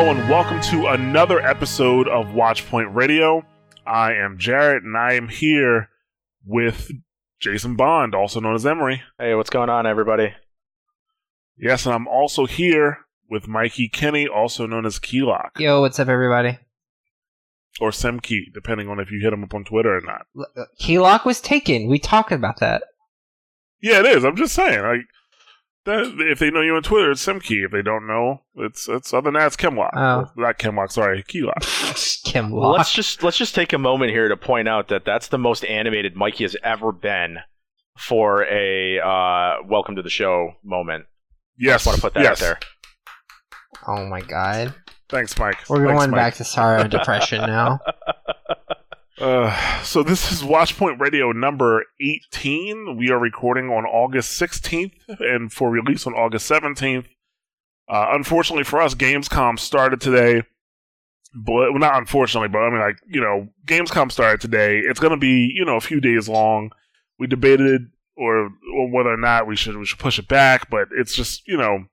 Hello and welcome to another episode of Watchpoint Radio. I am Jarrett and I am here with Jason Bond, also known as Emery. Hey, what's going on, everybody? Yes, and I'm also here with Mikey Kenny, also known as Keylock. Yo, what's up, everybody? Or Semkey, depending on if you hit him up on Twitter or not. uh, Keylock was taken. We talked about that. Yeah, it is. I'm just saying, like, that, if they know you on Twitter, it's Simkey. If they don't know, it's it's other than that, it's Chemlock. Oh. Not Chemlock, sorry, Keylock. Kim Well, let's just let's just take a moment here to point out that that's the most animated Mikey has ever been for a uh, welcome to the show moment. Yes, Just want to put that yes. out there. Oh my god. Thanks, Mike. We're Thanks, going Mike. back to sorrow and depression now. Uh, so this is Watchpoint Radio number 18. We are recording on August 16th and for release on August 17th. Uh, unfortunately for us, Gamescom started today. But well, not unfortunately, but I mean, like you know, Gamescom started today. It's going to be you know a few days long. We debated or, or whether or not we should we should push it back, but it's just you know,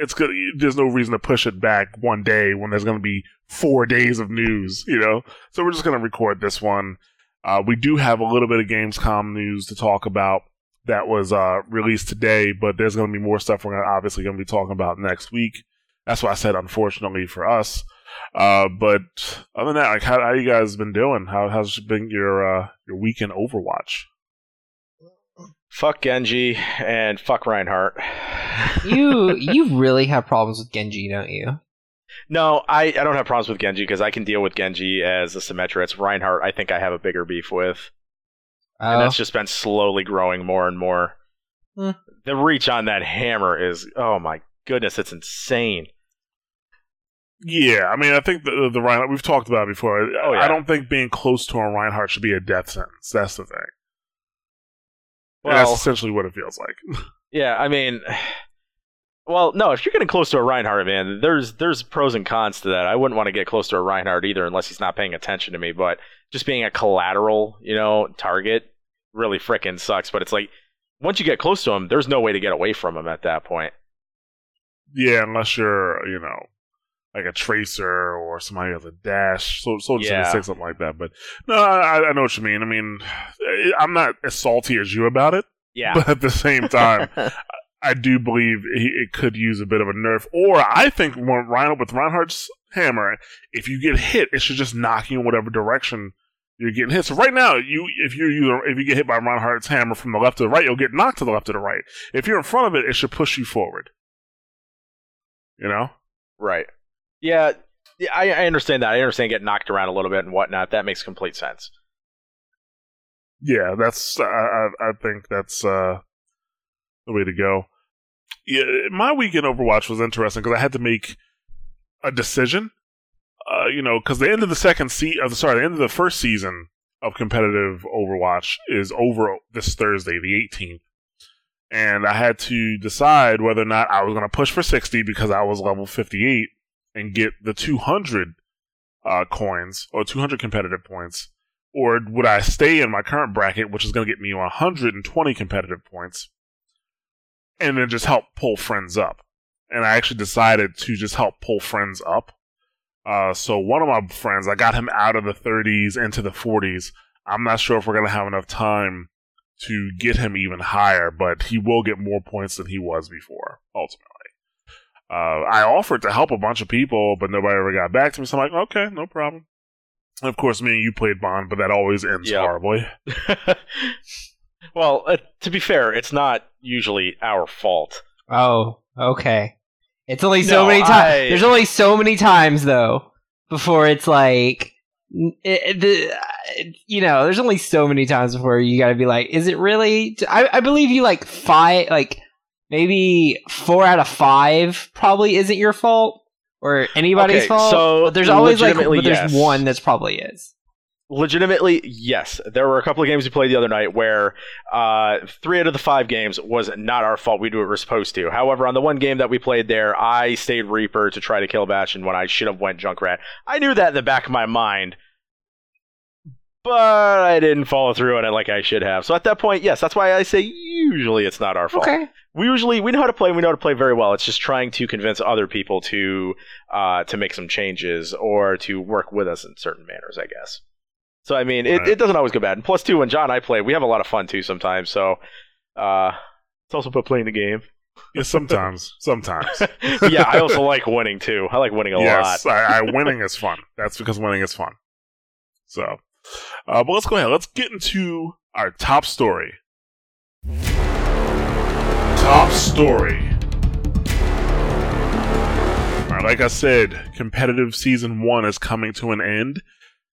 it's good. There's no reason to push it back one day when there's going to be four days of news. You know, so we're just going to record this one. Uh, we do have a little bit of Gamescom news to talk about that was uh, released today, but there's going to be more stuff we're gonna, obviously going to be talking about next week. That's why I said unfortunately for us. Uh, but other than that, like how, how you guys been doing? How how's been your uh, your weekend Overwatch? Fuck Genji and fuck Reinhardt. You you really have problems with Genji, don't you? no, I, I don't have problems with Genji because I can deal with Genji as a Symmetra. It's Reinhardt I think I have a bigger beef with. And Oh, that's just been slowly growing more and more. Hmm. The reach on that hammer is oh my goodness, it's insane. Yeah, I mean, I think the the Reinhardt we've talked about it before. Oh, yeah. I don't think being close to a Reinhardt should be a death sentence. That's the thing. And Well, that's essentially what it feels like. Yeah, I mean, well, no, if you're getting close to a Reinhardt, man, there's there's pros and cons to that. I wouldn't want to get close to a Reinhardt either, unless he's not paying attention to me. But just being a collateral, you know, target really frickin' sucks. But it's like once you get close to him, there's no way to get away from him at that point. yeah, unless you're you know like a tracer or somebody with a dash, so so just Yeah. say something like that. But no, I, I know what you mean. I mean, eh, I'm not as salty as you about it, Yeah, but at the same time. I do believe he, it could use a bit of a nerf. Or I think when Rhino with Reinhardt's hammer, if you get hit, it should just knock you in whatever direction you're getting hit. So right now, you if you if you get hit by Reinhardt's hammer from the left to the right, you'll get knocked to the left to the right. If you're in front of it, it should push you forward. You know? right. Yeah, I, I understand that. I understand getting knocked around a little bit and whatnot. That makes complete sense. Yeah, that's I I, think that's uh, the way to go. Yeah, my weekend Overwatch was interesting because I had to make a decision. Uh, you know, because the end of the second se- uh, sorry, the end of the first season of competitive Overwatch is over this Thursday, the 18th, and I had to decide whether or not I was going to push for 60 because I was level 58 and get the 200 uh, coins or 200 competitive points or would I stay in my current bracket, which is going to get me 120 competitive points, and then just help pull friends up? And I actually decided to just help pull friends up. Uh, so one of my friends, I got him out of the 30s into the 40s. I'm not sure if we're going to have enough time to get him even higher, but he will get more points than he was before, ultimately. Uh, I offered to help a bunch of people, but nobody ever got back to me. So I'm like, okay, no problem. And of course, me and you played Bond, but that always ends Yep. horribly. well, uh, to be fair, it's not usually our fault. oh, okay. It's only so No, many times. I- There's only so many times though before it's like, it, it- the, you know, there's only so many times before you got to be like, is it really? I, I believe you like five, like maybe four out of five probably isn't your fault or anybody's Okay, fault. so but there's always like, but there's yes. one that's probably is. Legitimately, yes. There were a couple of games we played the other night where uh, three out of the five games was not our fault. We do what we're supposed to. However, on the one game that we played there, I stayed Reaper to try to kill Bastion when I should have went Junkrat. I knew that in the back of my mind, but I didn't follow through on it like I should have. So at that point, yes, that's why I say usually it's not our fault. Okay. We usually we know how to play. And we know how to play very well. It's just trying to convince other people to uh, to make some changes or to work with us in certain manners, I guess. So I mean, it, Right. it doesn't always go bad. And plus, too, when John and I play, we have a lot of fun too sometimes. So uh, it's also about playing the game. Yeah, sometimes, sometimes. Yeah, I also like winning too. I like winning a yes, lot. I, I winning is fun. That's because winning is fun. So, uh, but let's go ahead. Let's get into our top story. Top story. All right, like I said, competitive season one is coming to an end,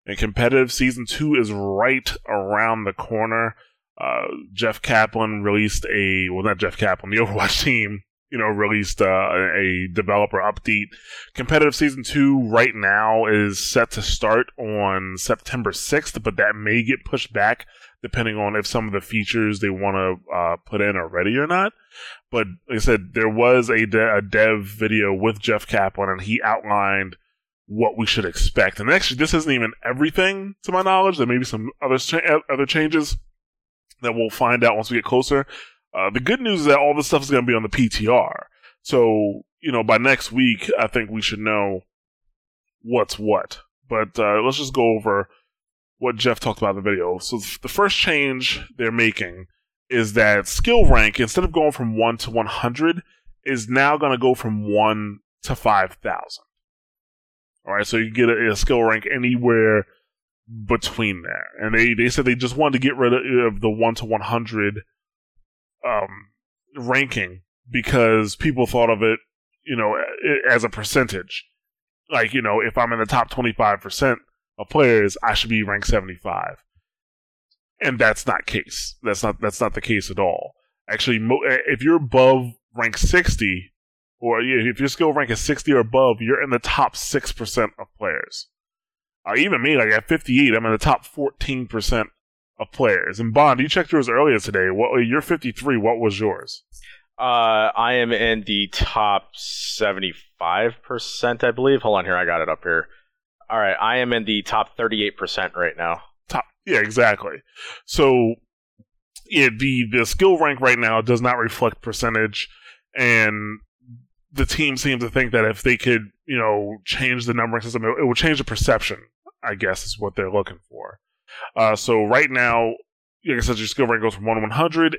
and competitive season two is right around the corner. Uh, Jeff Kaplan released a well, not Jeff Kaplan, the Overwatch team, you know, released uh, a developer update competitive season two right now is set to start on September 6th, but that may get pushed back depending on if some of the features they want to uh, put in are ready or not. But like I said, there was a, de- a dev video with Jeff Kaplan, and he outlined what we should expect. And actually, this isn't even everything to my knowledge. There may be some other other changes that we'll find out once we get closer. Uh, the good news is that all this stuff is going to be on the PTR. So, you know, by next week, I think we should know what's what. But uh, let's just go over what Jeff talked about in the video. So, the first change they're making is that skill rank, instead of going from 1 to 100, is now going to go from 1 to 5,000. All right, so you get a, a skill rank anywhere between there. And they, they said they just wanted to get rid of, of the 1 to 100 um, ranking because people thought of it, you know, as a percentage. Like, you know, if I'm in the top 25% of players, I should be ranked 75. And that's not case. That's not that's not the case at all. Actually, eh, if you're above rank 60 or if your skill rank is 60 or above, you're in the top 6% of players. Uh, even me, like at 58, I'm in the top 14% of players. And Bond, you checked yours earlier today. What you're 53. What was yours? Uh, I am in the top seventy-five percent, I believe. Hold on here, I got it up here. All right, I am in the top thirty-eight percent right now. Top. Yeah, exactly. So, yeah, the the skill rank right now does not reflect percentage, and the team seems to think that if they could, you know, change the numbering system, it, it will change the perception. I guess is what they're looking for. Uh, so right now, like I said, your skill rank goes from one to one hundred.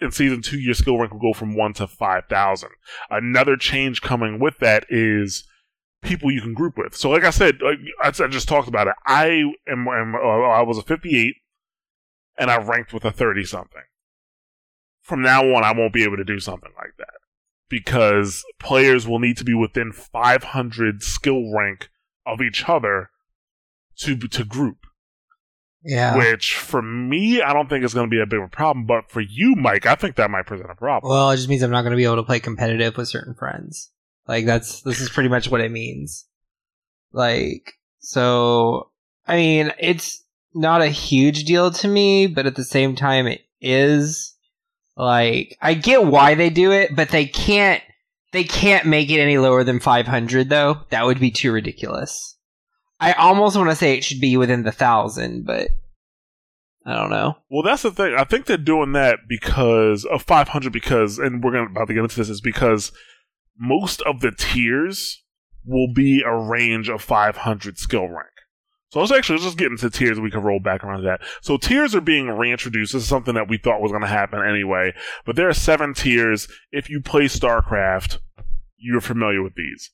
In season two, your skill rank will go from one to five thousand. Another change coming with that is people you can group with. So, like I said, like I, just talked about it. I am, am uh, I was a fifty-eight, and I ranked with a thirty something. From now on, I won't be able to do something like that because players will need to be within five hundred skill rank of each other to to group Yeah. which for me, I don't think is going to be a big of a problem. But for you, Mike, I think that might present a problem. Well, it just means I'm not going to be able to play competitive with certain friends. Like that's this is pretty much what it means. Like so, I mean, it's not a huge deal to me, but at the same time, it is. Like I get why they do it, but they can't. They can't make it any lower than 500, though. That would be too ridiculous. I almost want to say it should be within the thousand, but I don't know. Well, that's the thing. I think they're doing that because of 500. Because, and we're to about to get into this, is because most of the tiers will be a range of 500 skill rank. So let's actually let's just get into tiers. We can roll back around that. So tiers are being reintroduced. This is something that we thought was going to happen anyway. But there are seven tiers. If you play StarCraft, you're familiar with these: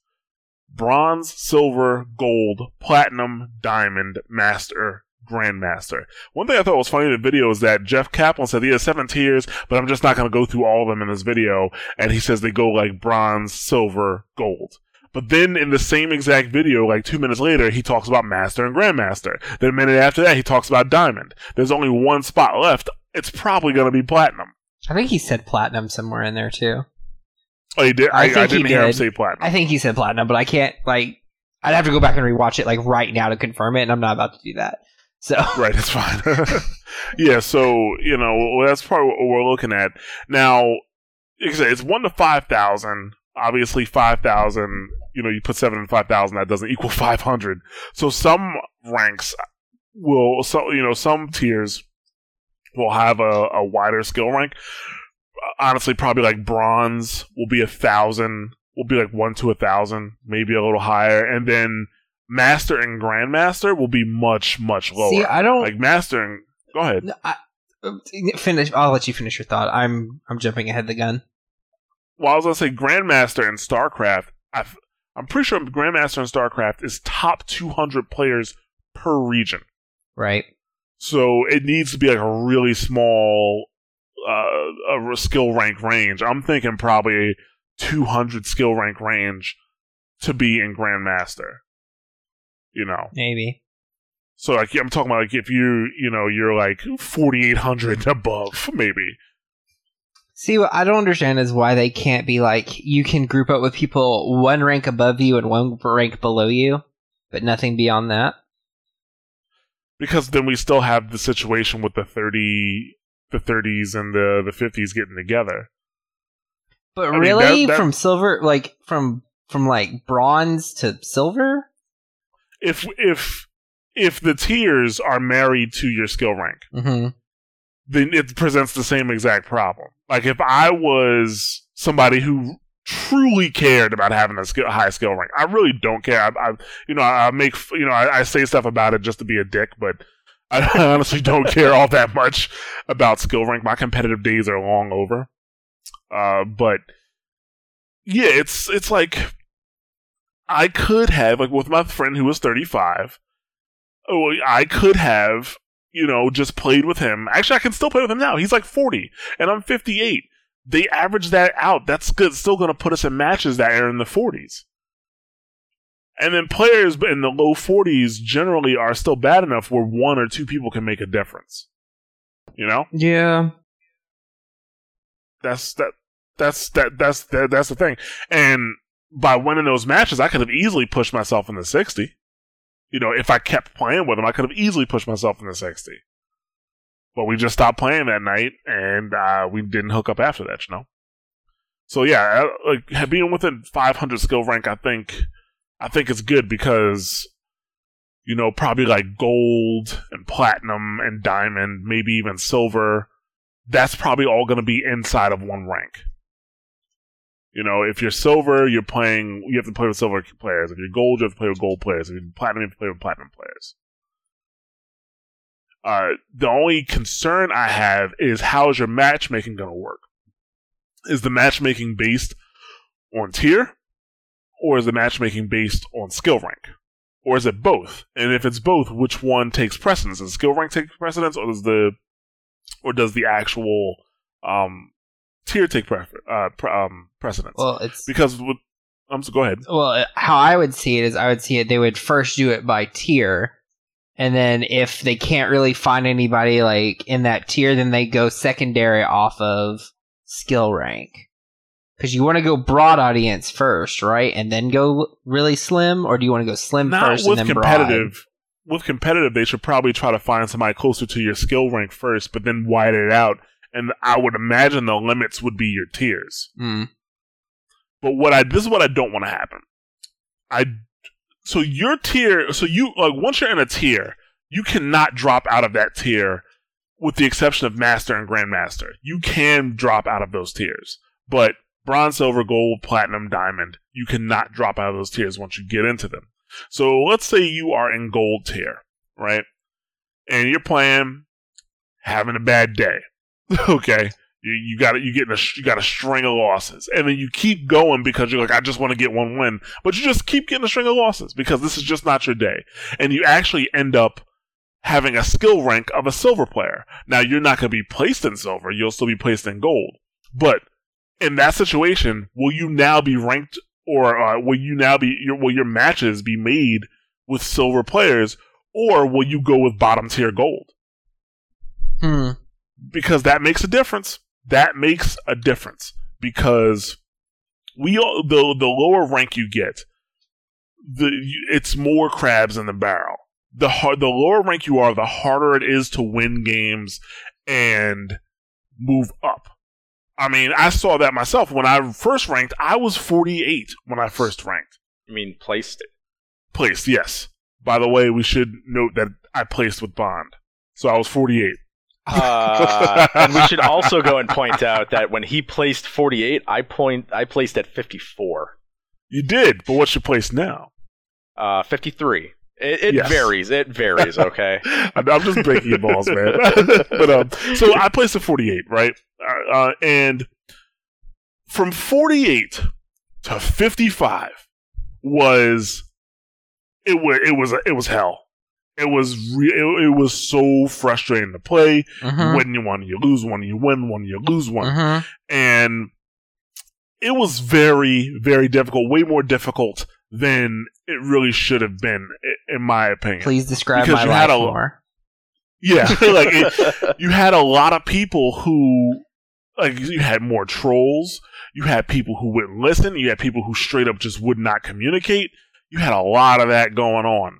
bronze, silver, gold, platinum, diamond, master, Grandmaster. One thing I thought was funny in the video is that Jeff Kaplan said he has seven tiers, but I'm just not going to go through all of them in this video. And he says they go like bronze, silver, gold. But then in the same exact video, like two minutes later, he talks about Master and Grandmaster. Then a minute after that, he talks about Diamond. There's only one spot left. It's probably going to be Platinum. I think he said platinum somewhere in there too. Oh, he did. I, I I, think he didn't hear him say Platinum. I think he said platinum, but I can't like. I'd have to go back and rewatch it like right now to confirm it, and I'm not about to do that. So Right, that's fine. yeah, so you know that's probably what we're looking at now. Like I said, it's one to five thousand. Obviously, five thousand. You know, you put seven and five thousand, that doesn't equal five hundred. So some ranks will, so you know, some tiers will have a, a wider skill rank. Honestly, probably like bronze will be a thousand. Will be like one to a thousand, maybe a little higher, and then master and grandmaster will be much much lower. see, I don't like mastering. Go ahead. I, uh, finish. I'll let you finish your thought. I'm I'm jumping ahead of the gun. Well, I was gonna say grandmaster in StarCraft. i I'm pretty sure grandmaster in StarCraft is top 200 players per region. Right. So it needs to be like a really small uh, a skill rank range. I'm thinking probably 200 skill rank range to be in grandmaster. You know. Maybe. So like I'm talking about like if you you know you're like 4800 above maybe. See, what I don't understand is why they can't be like you can group up with people one rank above you and one rank below you, but nothing beyond that. Because then we still have the situation with the 30 the 30s and the the 50s getting together. But I mean, really, that- that- from silver, like from from like bronze to silver. If if if the tiers are married to your skill rank, Mm-hmm. then it presents the same exact problem. Like if I was somebody who truly cared about having a skill, high skill rank, I really don't care. I, I you know, I, I make you know, I, I say stuff about it just to be a dick, but I honestly don't care all that much about skill rank. My competitive days are long over. Uh, but yeah, it's it's like I could have like with my friend who was thirty five. Oh, I could have you know, just played with him. Actually, I can still play with him now. He's like 40, and I'm 58. They average that out. That's good. Still going to put us in matches that are in the 40s. And then players in the low 40s generally are still bad enough where one or two people can make a difference. You know, Yeah. that's that. That's that. That's that, that's the thing. And by winning those matches, I could have easily pushed myself in the 60 you know, if I kept playing with them, I could have easily pushed myself in the 60. But we just stopped playing that night, and uh, we didn't hook up after that, you know. So yeah, I- like being within 500 skill rank, I think, I think it's good because, you know, probably like gold and platinum and diamond, maybe even silver. That's probably all going to be inside of one rank. You know, if you're silver, you're playing. You have to play with silver players. If you're gold, you have to play with gold players. If you're platinum, you have to play with platinum players. Uh, the only concern I have is how is your matchmaking going to work? Is the matchmaking based on tier, or is the matchmaking based on skill rank, or is it both? And if it's both, which one takes precedence? Does skill rank take precedence, or does the, or does the actual um, tier take prefer- uh, pre- um, precedence? Well, it's because with, um, so go ahead. well. How I would see it is, I would see it. They would first do it by tier, and then if they can't really find anybody like in that tier, then they go secondary off of skill rank. Because you want to go broad audience first, right, and then go really slim, or do you want to go slim Not first with and then competitive. With competitive, they should probably try to find somebody closer to your skill rank first, but then widen it out. And I would imagine the limits would be your tiers. Mm. But what I this is what I don't want to happen. I so your tier so you like once you're in a tier, you cannot drop out of that tier with the exception of master and grandmaster. You can drop out of those tiers. But bronze, silver, gold, platinum, diamond, you cannot drop out of those tiers once you get into them. So let's say you are in gold tier, right? And you're playing having a bad day. okay. You, you got you getting a you got a string of losses, and then you keep going because you're like, I just want to get one win, but you just keep getting a string of losses because this is just not your day, and you actually end up having a skill rank of a silver player. Now you're not going to be placed in silver; you'll still be placed in gold. But in that situation, will you now be ranked, or uh, will you now be your, will your matches be made with silver players, or will you go with bottom tier gold? Hmm. Because that makes a difference. That makes a difference because we all, the the lower rank you get, the it's more crabs in the barrel. The hard, the lower rank you are, the harder it is to win games and move up. I mean, I saw that myself when I first ranked. I was 48 when I first ranked. I mean, placed it. Placed, yes. By the way, we should note that I placed with Bond, so I was 48. Uh, and we should also go and point out that when he placed 48, I point I placed at 54. You did, but what's your place now? Uh, 53. It, it Yes. varies. It varies. Okay. I'm I'm just breaking your balls, man. but um, so I placed at 48, right? Uh, uh, and from 48 to 55 was it was it was it was hell. It was re- it, it was so frustrating to play. Mhm. When you win, you lose one. You win one, you lose one, and it was very very difficult. Way more difficult than it really should have been, in my opinion. Please describe Because my you life had a- more. Yeah, like it, you had a lot of people who like you had more trolls you had people who wouldn't listen you had people who straight up just would not communicate you had a lot of that going on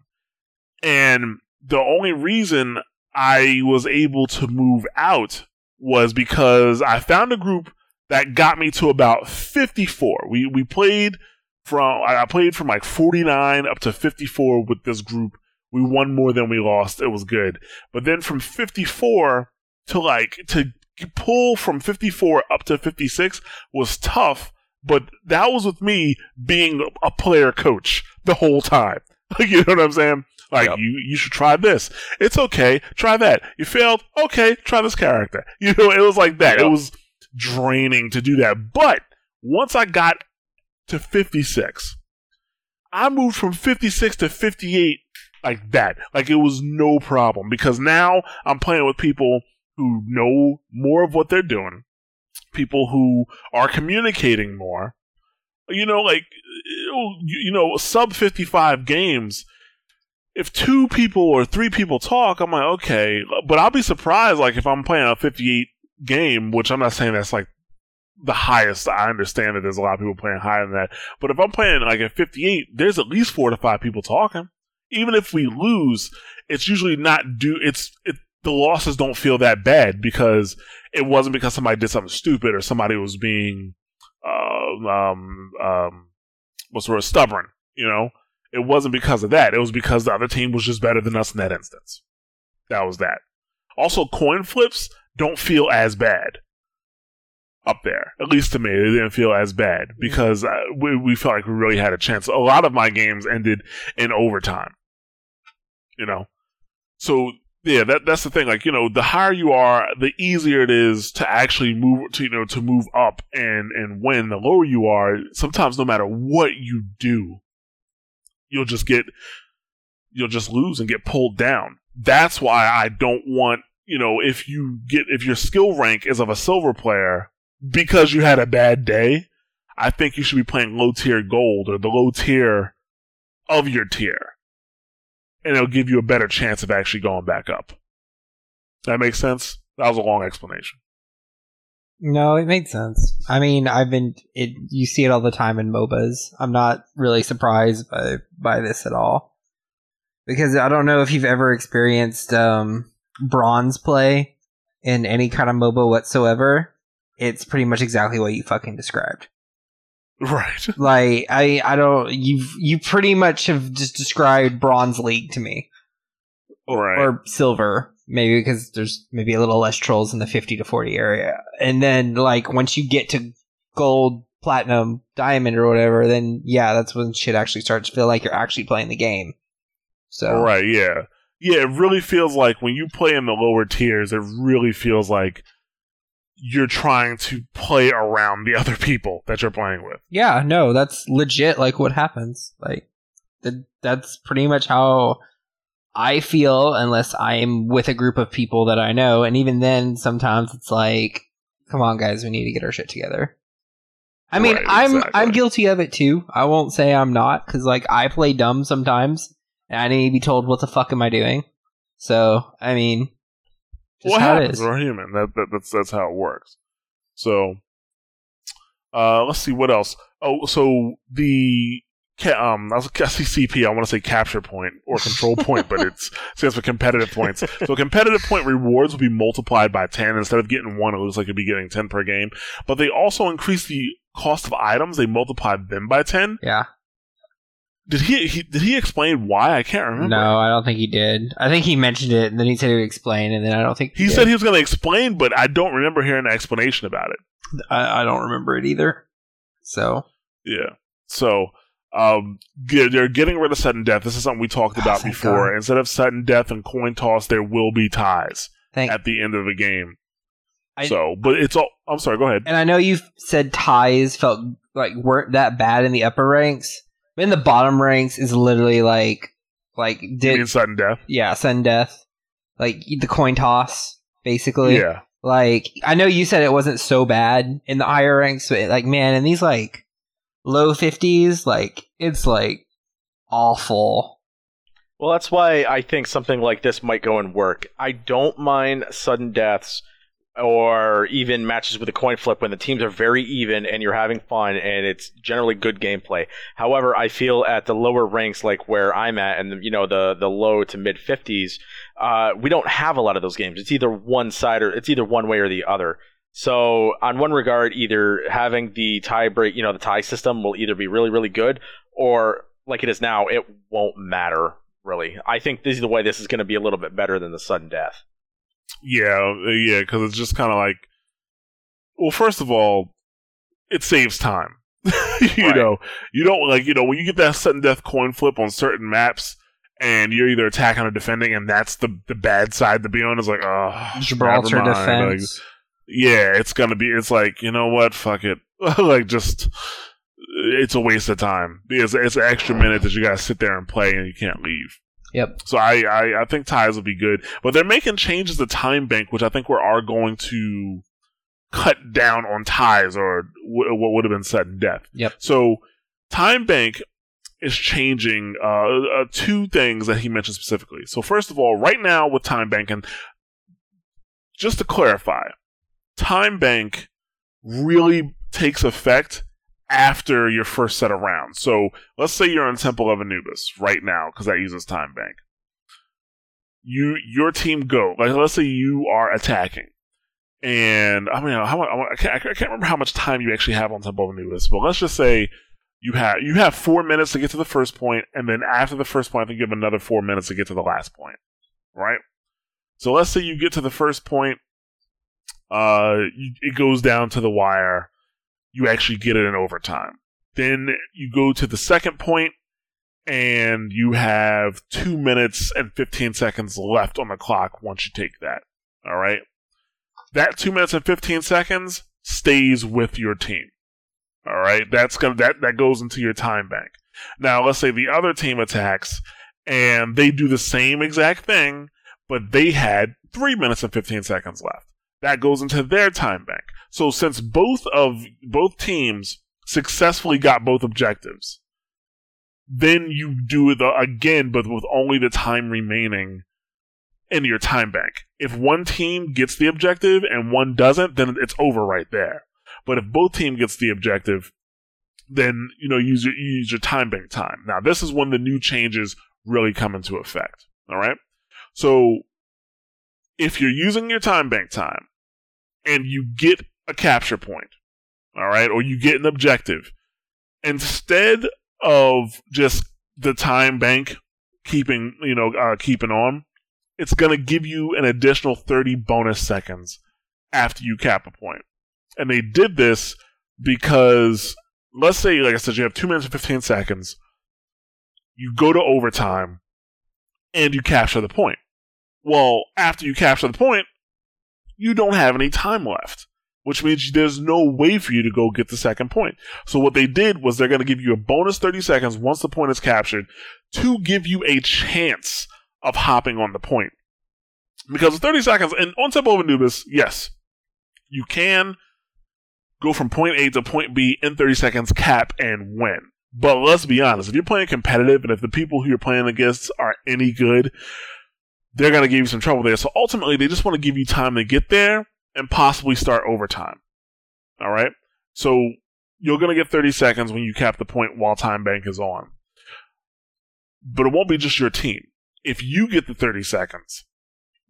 and the only reason i was able to move out was because i found a group that got me to about 54 we we played from i played from like 49 up to 54 with this group. We won more than we lost. It was good. But then from 54 to like to pull from 54 up to 56 was tough but that was with me being a player coach the whole time. You know what i'm saying? Like Yep. you you should try this. It's okay. Try that. You failed? Okay. Try this character. You know it was like that. It was draining to do that. But once i got to 56 i moved from 56 to 58 like that like it was no problem because now i'm playing with people who know more of what they're doing, people who are communicating more. You know, like you know, sub fifty five games. If two people or three people talk, I'm like, okay, but I'll be surprised. Like if I'm playing a fifty eight game, which I'm not saying that's like the highest. I understand that there's a lot of people playing higher than that, but if I'm playing like at 58, there's at least four to five people talking. Even if we lose, it's usually not due. It's it, the losses don't feel that bad because it wasn't because somebody did something stupid or somebody was being uh, um um what's the word stubborn. You know, it wasn't because of that. It was because the other team was just better than us in that instance. That was that. Also, coin flips don't feel as bad up there. At least to me, they didn't feel as bad because uh, we, we felt like we really had a chance. A lot of my games ended in overtime. You know, so yeah, that that's the thing. Like you know, the higher you are, the easier it is to actually move to you know to move up and and win. The lower you are, sometimes no matter what you do, you'll just get you'll just lose and get pulled down. That's why I don't want you know if you get if your skill rank is of a silver player because you had a bad day. I think you should be playing low tier gold or the low tier of your tier and it'll give you a better chance of actually going back up. That makes sense? That was a long explanation. No, it made sense. I mean, I've been it. You see it all the time in MOBAs. I'm not really surprised by by this at all because I don't know if you've ever experienced um, bronze play in any kind of MOBA whatsoever. It's pretty much exactly what you fucking described. Right. Like I, I don't. You've you pretty much have just described bronze league to me Right. or silver maybe because there's maybe a little less trolls in the 50 to 40 area and then like once you get to gold platinum diamond or whatever then yeah that's when shit actually starts to feel like you're actually playing the game so Right, yeah. Yeah, it really feels like when you play in the lower tiers, it really feels like you're trying to play around the other people that you're playing with. yeah no that's legit like what happens like th- that's pretty much how I feel unless I'm with a group of people that I know, and even then, sometimes it's like, come on, guys, we need to get our shit together. I mean, Right, I'm exactly. I'm guilty of it too. I won't say I'm not because like I play dumb sometimes, and I need to be told what the fuck am I doing. So I mean, just what how happens? We're human. That, that that's that's how it works. So, uh, let's see what else. Oh, so the um, I was see I want to say capture point or control point, but it's stands for competitive points. So competitive point rewards will be multiplied by ten instead of getting one. It looks like you'd be getting ten per game. But they also increase the cost of items. They multiply them by ten. Yeah. Did he, he did he explain why? I can't remember. No, I don't think he did. I think he mentioned it, and then he said he would explain, and then I don't think He did. said he was going to explain, but I don't remember hearing an explanation about it. I, I don't remember it either. So Yeah. So um, they're getting rid of sudden death. This is something we talked Oh, about before. God. Instead of sudden death and coin toss, there will be ties thank. at the end of the game. I- so, but it's all. I'm sorry. Go ahead. And I know you've said ties felt like weren't that bad in the upper ranks, in the bottom ranks is literally like like You did mean sudden death? yeah sudden death, like the coin toss basically. Yeah. Like I know you said it wasn't so bad in the higher ranks, but like man, in these like low fifties, like it's like awful. Well, that's why I think something like this might go and work. I don't mind sudden deaths or even matches with a coin flip when the teams are very even and you're having fun and it's generally good gameplay. However, I feel at the lower ranks, like where I'm at, and you know the the low to mid 50s, uh, we don't have a lot of those games. It's either one side or it's either one way or the other. So, on one regard, either having the tie break, you know, the tie system will either be really, really good, or like it is now, it won't matter really. I think this is the way this is going to be a little bit better than the sudden death. Yeah. Yeah. Because it's just kind of like. Well, first of all, it saves time. you Right. know, you don't like you know when you get that sudden death coin flip on certain maps. And you're either attacking or defending, and that's the the bad side to be on. Is like, oh, Gibraltar mind. Like, defense. yeah, it's gonna be. It's like you know what? Fuck it. like just, it's a waste of time because it's an extra minute that you gotta sit there and play and you can't leave. Yep. So I, I, I think ties will be good, but they're making changes to time bank, which I think we are going to cut down on ties or w- what would have been sudden death. Yep. So time bank is changing uh, uh, two things that he mentioned specifically. So first of all, right now with time bank, and just to clarify, time bank really takes effect after your first set of rounds. So let's say you're on Temple of Anubis right now because that uses time bank. You your team go like let's say you are attacking, and I mean how I can't, I can't remember how much time you actually have on Temple of Anubis, but let's just say you have you have four minutes to get to the first point, and then after the first point, I think you have another four minutes to get to the last point, right? So let's say you get to the first point, uh, you, it goes down to the wire. You actually get it in overtime. Then you go to the second point, and you have two minutes and 15 seconds left on the clock once you take that. All right. That two minutes and 15 seconds stays with your team. All right. That's gonna, that, that goes into your time bank. Now, let's say the other team attacks and they do the same exact thing, but they had three minutes and 15 seconds left. That goes into their time bank. So since both of, both teams successfully got both objectives, then you do it again, but with only the time remaining in your time bank. If one team gets the objective and one doesn't, then it's over right there. But if both team gets the objective, then you know use your you use your time bank time. Now this is when the new changes really come into effect. All right. So if you're using your time bank time and you get a capture point, all right, or you get an objective, instead of just the time bank keeping you know uh, keeping on, it's going to give you an additional 30 bonus seconds after you cap a point. And they did this because let's say, like I said, you have two minutes and 15 seconds. You go to overtime and you capture the point. Well, after you capture the point, you don't have any time left, which means there's no way for you to go get the second point. So what they did was they're going to give you a bonus 30 seconds once the point is captured to give you a chance of hopping on the point. Because 30 seconds, and on Temple of Anubis, yes, you can go from point A to point B in 30 seconds, cap, and win. But let's be honest, if you're playing competitive and if the people who you're playing against are any good, they're going to give you some trouble there. So ultimately, they just want to give you time to get there and possibly start overtime. All right? So you're going to get 30 seconds when you cap the point while time bank is on. But it won't be just your team. If you get the 30 seconds,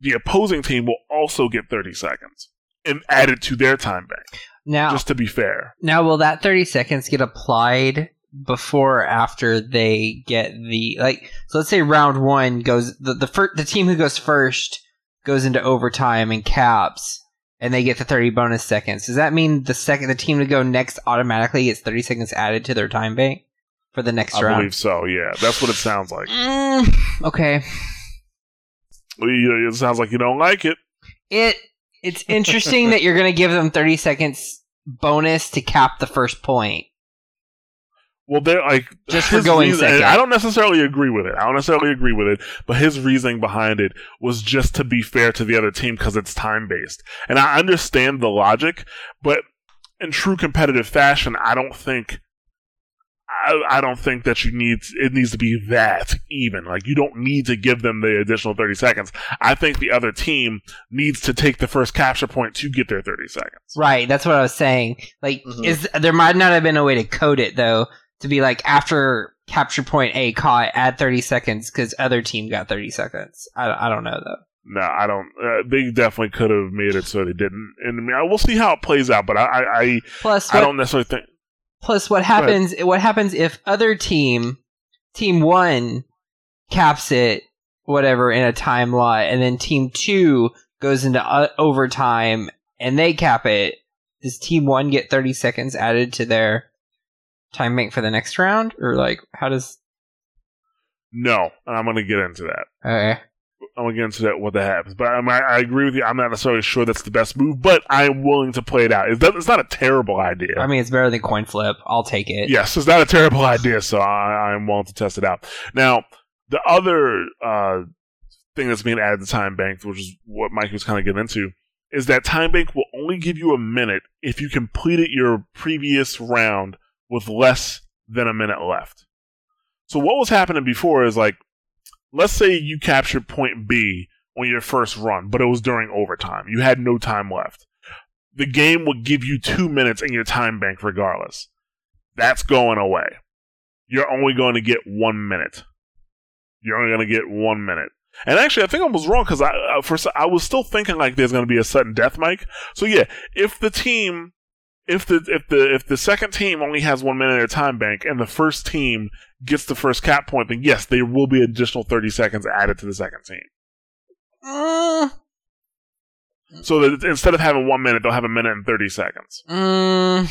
the opposing team will also get 30 seconds and add it to their time bank. Now, Just to be fair. now will that 30 seconds get applied before or after they get the like so let's say round 1 goes the the fir- the team who goes first goes into overtime and caps and they get the 30 bonus seconds. Does that mean the second the team to go next automatically gets 30 seconds added to their time bank for the next I round? I believe so, yeah. That's what it sounds like. Mm, okay. It sounds like you don't like it. It it's interesting that you're going to give them 30 seconds bonus to cap the first point. Well, they're like Just for going reason- and second. I don't necessarily agree with it. I don't necessarily agree with it, but his reasoning behind it was just to be fair to the other team because it's time based, and I understand the logic. But in true competitive fashion, I don't think. I, I don't think that you need it needs to be that even. Like you don't need to give them the additional thirty seconds. I think the other team needs to take the first capture point to get their thirty seconds. Right, that's what I was saying. Like Mhm. is there might not have been a way to code it though to be like after capture point A caught add 30 seconds cuz other team got 30 seconds. I, I don't know though. No, I don't. Uh, they definitely could have made it so they didn't. And I mean, I- we'll see how it plays out. But I, I, I, Plus I don't necessarily think. plus what happens what happens if other team team 1 caps it whatever in a time lot and then team 2 goes into uh, overtime and they cap it does team 1 get 30 seconds added to their time bank for the next round or like how does No, and I'm going to get into that. okay I'm going to get into that what that happens. But I, mean, I, I agree with you. I'm not necessarily sure that's the best move, but I'm willing to play it out. It's, it's not a terrible idea. I mean, it's better than coin flip. I'll take it. yes, it's not a terrible idea, so I, I'm willing to test it out. Now, the other uh, thing that's being added to Time Bank, which is what Mike was kind of getting into, is that Time Bank will only give you a minute if you completed your previous round with less than a minute left. So what was happening before is like, let's say you captured point B on your first run, but it was during overtime. You had no time left. The game would give you two minutes in your time bank regardless. That's going away. You're only going to get one minute. You're only going to get one minute. And actually, I think I was wrong because I uh, for I was still thinking like there's going to be a sudden death, Mike. So yeah, if the team, if the if the if the second team only has one minute in their time bank and the first team gets the first cap point, then yes, there will be additional thirty seconds added to the second team. Mm, So that instead of having one minute, they'll have a minute and thirty seconds. mm,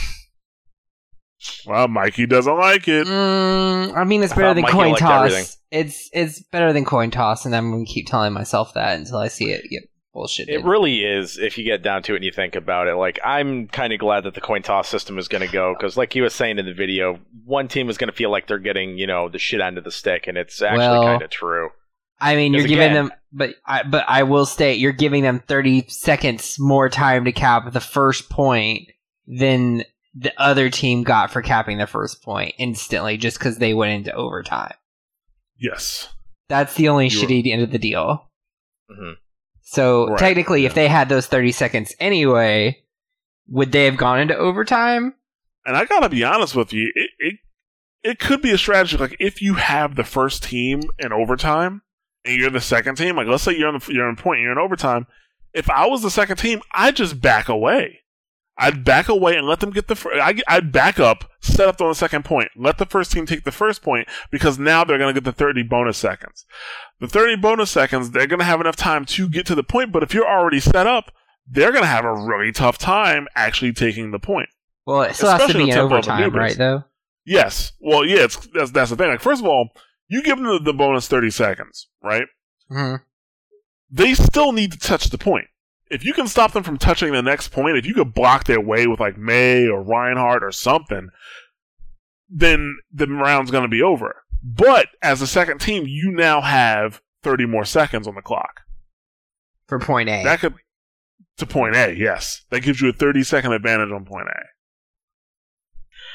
Well, Mikey doesn't like it. mm, I mean, it's better than Mikey coin toss. everything. It's it's better than coin toss, and I'm gonna keep telling myself that until I see it get bullshit. It really is, if you get down to it and you think about it. Like, I'm kind of glad that the coin toss system is going to go because, like you were saying in the video, one team is going to feel like they're getting, you know, the shit end of the stick, and it's actually Well, kind of true. I mean, you're giving again- them, but I, but I will state you're giving them 30 seconds more time to cap the first point than the other team got for capping the first point instantly, just because they went into overtime. Yes. That's the only You're- shitty end of the deal. Mhm. So Right, technically, if they had those 30 seconds anyway, would they have gone into overtime? And I gotta be honest with you, it, it it could be a strategy. Like if you have the first team in overtime and you're the second team, like let's say you're on the you're in point, you're in overtime. If I was the second team, I'd just back away. I'd back away and let them get the. Fir- I, I'd back up, set up on the second point, let the first team take the first point because now they're going to get the 30 bonus seconds. The 30 bonus seconds, they're going to have enough time to get to the point. But if you're already set up, they're going to have a really tough time actually taking the point. Well, it still has to Especially be overtime, right? Though. Yes. Well, yeah, it's, that's, that's the thing. Like, first of all, you give them the, the bonus 30 seconds, right? hmm They still need to touch the point. If you can stop them from touching the next point, if you could block their way with like Mei or Reinhardt or something, then the round's going to be over. But as a second team, you now have 30 more seconds on the clock. For point A. That could to point A, yes. That gives you a 30 second advantage on point A.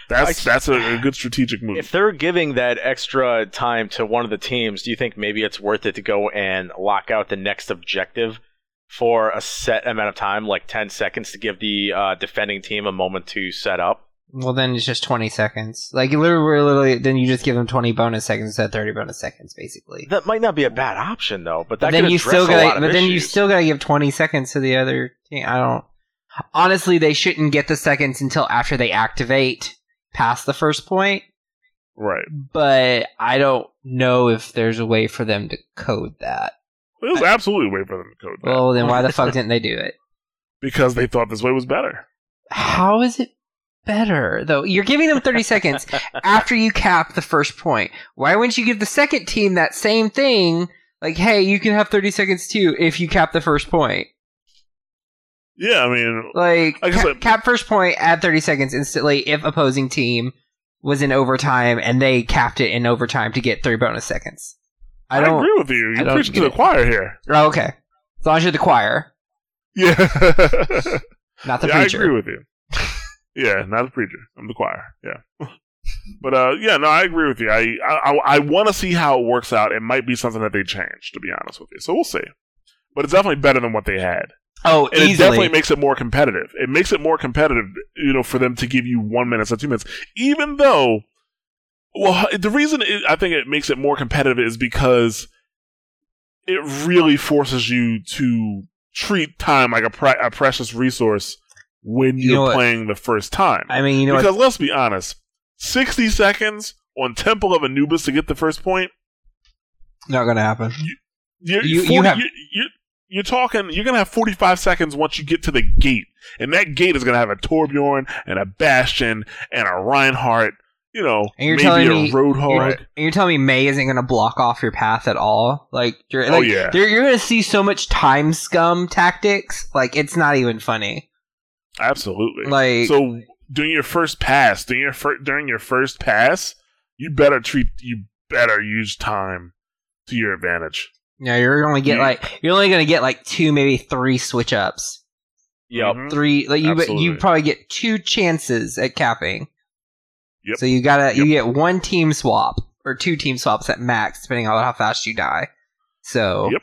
That's that's a, a good strategic move. If they're giving that extra time to one of the teams, do you think maybe it's worth it to go and lock out the next objective for a set amount of time, like 10 seconds, to give the uh, defending team a moment to set up? well, then it's just 20 seconds. Like, literally, literally, then you just give them 20 bonus seconds instead of 30 bonus seconds, basically. That might not be a bad option, though, but that But then you still gotta, but then you still gotta give 20 seconds to the other team. I don't. Honestly, they shouldn't get the seconds until after they activate past the first point. right. But I don't know if there's a way for them to code that. There's absolutely a way for them to code that. Well, then why the fuck didn't they do it? because they thought this way was better. How is it better though? You're giving them 30 seconds after you cap the first point. Why wouldn't you give the second team that same thing? Like, hey, you can have 30 seconds too if you cap the first point. Yeah, I mean, Like, Like I cap, said- cap first point, add 30 seconds instantly if opposing team was in overtime and they capped it in overtime to get three bonus seconds. I I, agree with you. You're preaching to the choir here. Oh, okay. As long as you're the choir, Yeah. not the yeah, I agree with you. Yeah, not the preacher. I'm the choir. Yeah. But uh, yeah, no, I agree with you. I I, I want to see how it works out. It might be something that they change, to be honest with you. So we'll see. But it's definitely better than what they had, Oh, and it definitely makes it more competitive. It makes it more competitive, you know, for them to give you one minute or two minutes, even though. Well, the reason it, I think it makes it more competitive is because it really forces you to treat time like a, pre- a precious resource when You you're know what? playing the first time. I mean, you know because what? let's be honest, sixty seconds on Temple of Anubis to get the first point. Not gonna happen. You're, You- you have- you- you- you're talking. You're gonna have forty five seconds once you get to the gate, and that gate is gonna have a Torbjorn and a Bastion and a Reinhardt. You know, And you're maybe telling a me- Roadhog. You're, and you're telling me Mei isn't going to block off your path at all? Like, you're, Oh, yeah. you're, you're going to see so much time scum tactics. Like, it's not even funny. Absolutely. Like, so during your first pass, during your fir- during your first pass, you better treat you better use time to your advantage. yeah, you're only get you- like you're only going to get like two, maybe three switch ups. Yep. Three, like you, Absolutely. you probably get two chances at capping. Yep. So you gotta you get one team swap or two team swaps at max, depending on how fast you die. So Yep.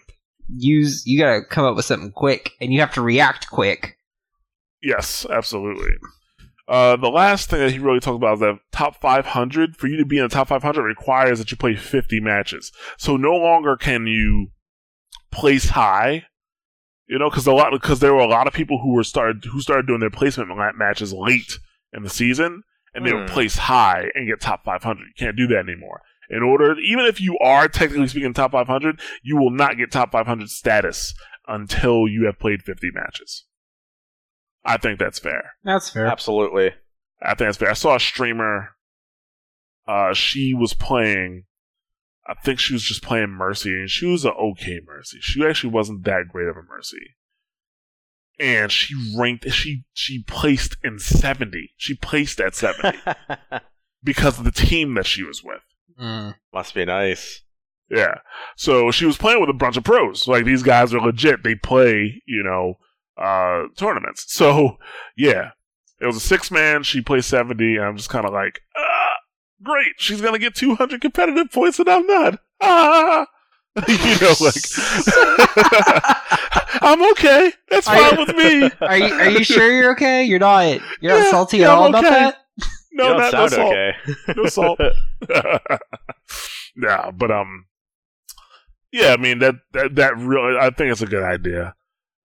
use you gotta come up with something quick, and you have to react quick. Yes, absolutely. Uh, the last thing that he really talked about is that top 500, for you to be in the top 500, requires that you play 50 matches. So no longer can you place high, you know, because a lot because there were a lot of people who were started who started doing their placement ma- matches late in the season, and they would Hmm. place high and get top 500. You can't do that anymore. In order, even if you are technically speaking top 500, you will not get top 500 status until you have played 50 matches. I think that's fair. That's fair. Absolutely. I think that's fair. I saw a streamer. Uh, she was playing. I think she was just playing Mercy, and she was an okay Mercy. She actually wasn't that great of a Mercy. And she ranked. She she placed in seventy. She placed at seventy because of the team that she was with. Mm. Must be nice. Yeah. So she was playing with a bunch of pros. Like these guys are legit. They play, you know, uh tournaments. So yeah. It was a six man, she played seventy, and I'm just kinda like, ah great, she's gonna get two hundred competitive points and I'm not. Ah you know, like I'm okay. That's fine you- with me. Are you are you sure you're okay? You're not you're not salty yeah, at all I'm about okay. that? No, you don't not no salt. okay. No salt. yeah, but um, yeah, I mean that that that really, I think it's a good idea.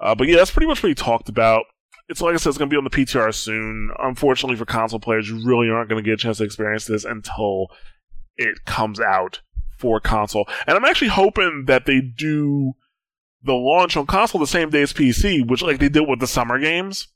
Uh, but yeah, that's pretty much what we talked about. It's like I said, it's going to be on the PTR soon. Unfortunately for console players, you really aren't going to get a chance to experience this until it comes out for console. And I'm actually hoping that they do the launch on console the same day as PC, which like they did with the summer games.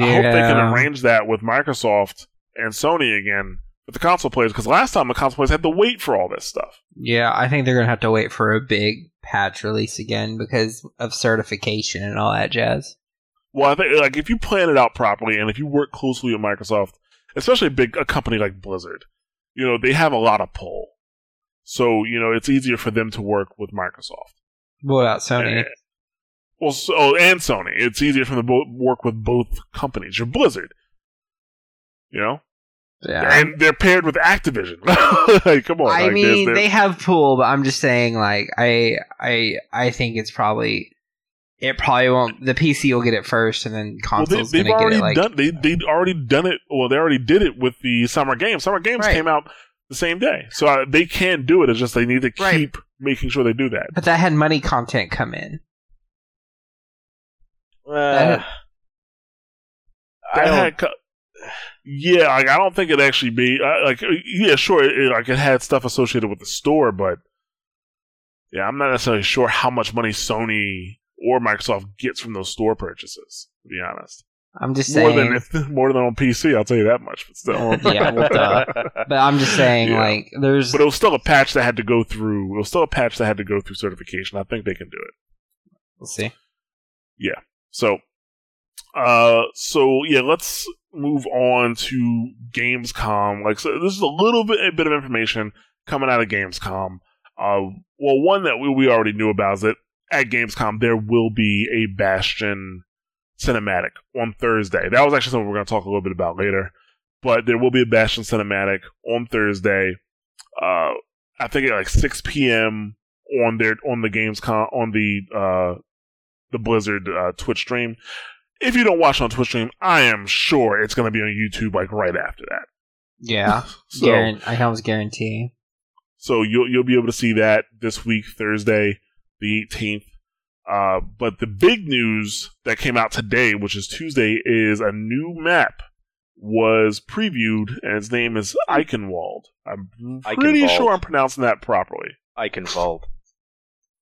I hope they can arrange that with Microsoft and Sony again with the console players because last time the console players had to wait for all this stuff. Yeah, I think they're gonna have to wait for a big patch release again because of certification and all that jazz. Well, I think like if you plan it out properly and if you work closely with Microsoft, especially a big a company like Blizzard, you know they have a lot of pull, so you know it's easier for them to work with Microsoft. What about Sony? Eh, well, so oh, and Sony. It's easier for them to work with both companies. You're Blizzard, you know, yeah. and they're paired with Activision. like, come on. I like, mean, there's- there's- they have pool, but I'm just saying, like, I, I, I think it's probably, it probably won't. The PC will get it first, and then well, they, console's they've gonna get already it. Like, done. They they'd already done it. Well, they already did it with the Summer Games. Summer Games Right. came out the same day, so uh, they can do it. It's just they need to keep Right. making sure they do that. but that had money content come in. Uh, I That don't- had co- yeah, like I don't think it actually be uh, like yeah, sure, it, it- like it had stuff associated with the store, but yeah, I'm not necessarily sure how much money Sony or Microsoft gets from those store purchases. To be honest, I'm just more saying. than if, more than on PC, I'll tell you that much. But still, yeah, well, but I'm just saying, Yeah. like, there's. but it was still a patch that had to go through. It was still a patch that had to go through certification. I think they can do it. we'll see. Yeah. So, uh, so yeah, let's move on to Gamescom. Like, so this is a little bit a bit of information coming out of Gamescom. Uh, well, one that we, we already knew about is that at Gamescom there will be a Bastion cinematic on Thursday. That was actually something we're going to talk a little bit about later. But there will be a Bastion cinematic on Thursday. Uh, I think at like 6 p.m. on their on the Gamescom on the uh the Blizzard uh, Twitch stream. If you don't watch on Twitch stream, I am sure it's going to be on YouTube like right after that. Yeah, So, Guaran- I almost guarantee. so you'll you'll be able to see that this week, Thursday, the 18th. Uh, but the big news that came out today, which is Tuesday, is a new map was previewed, and its name is Eichenwald. I'm pretty Eichenwald. sure I'm pronouncing that properly. Eichenwald.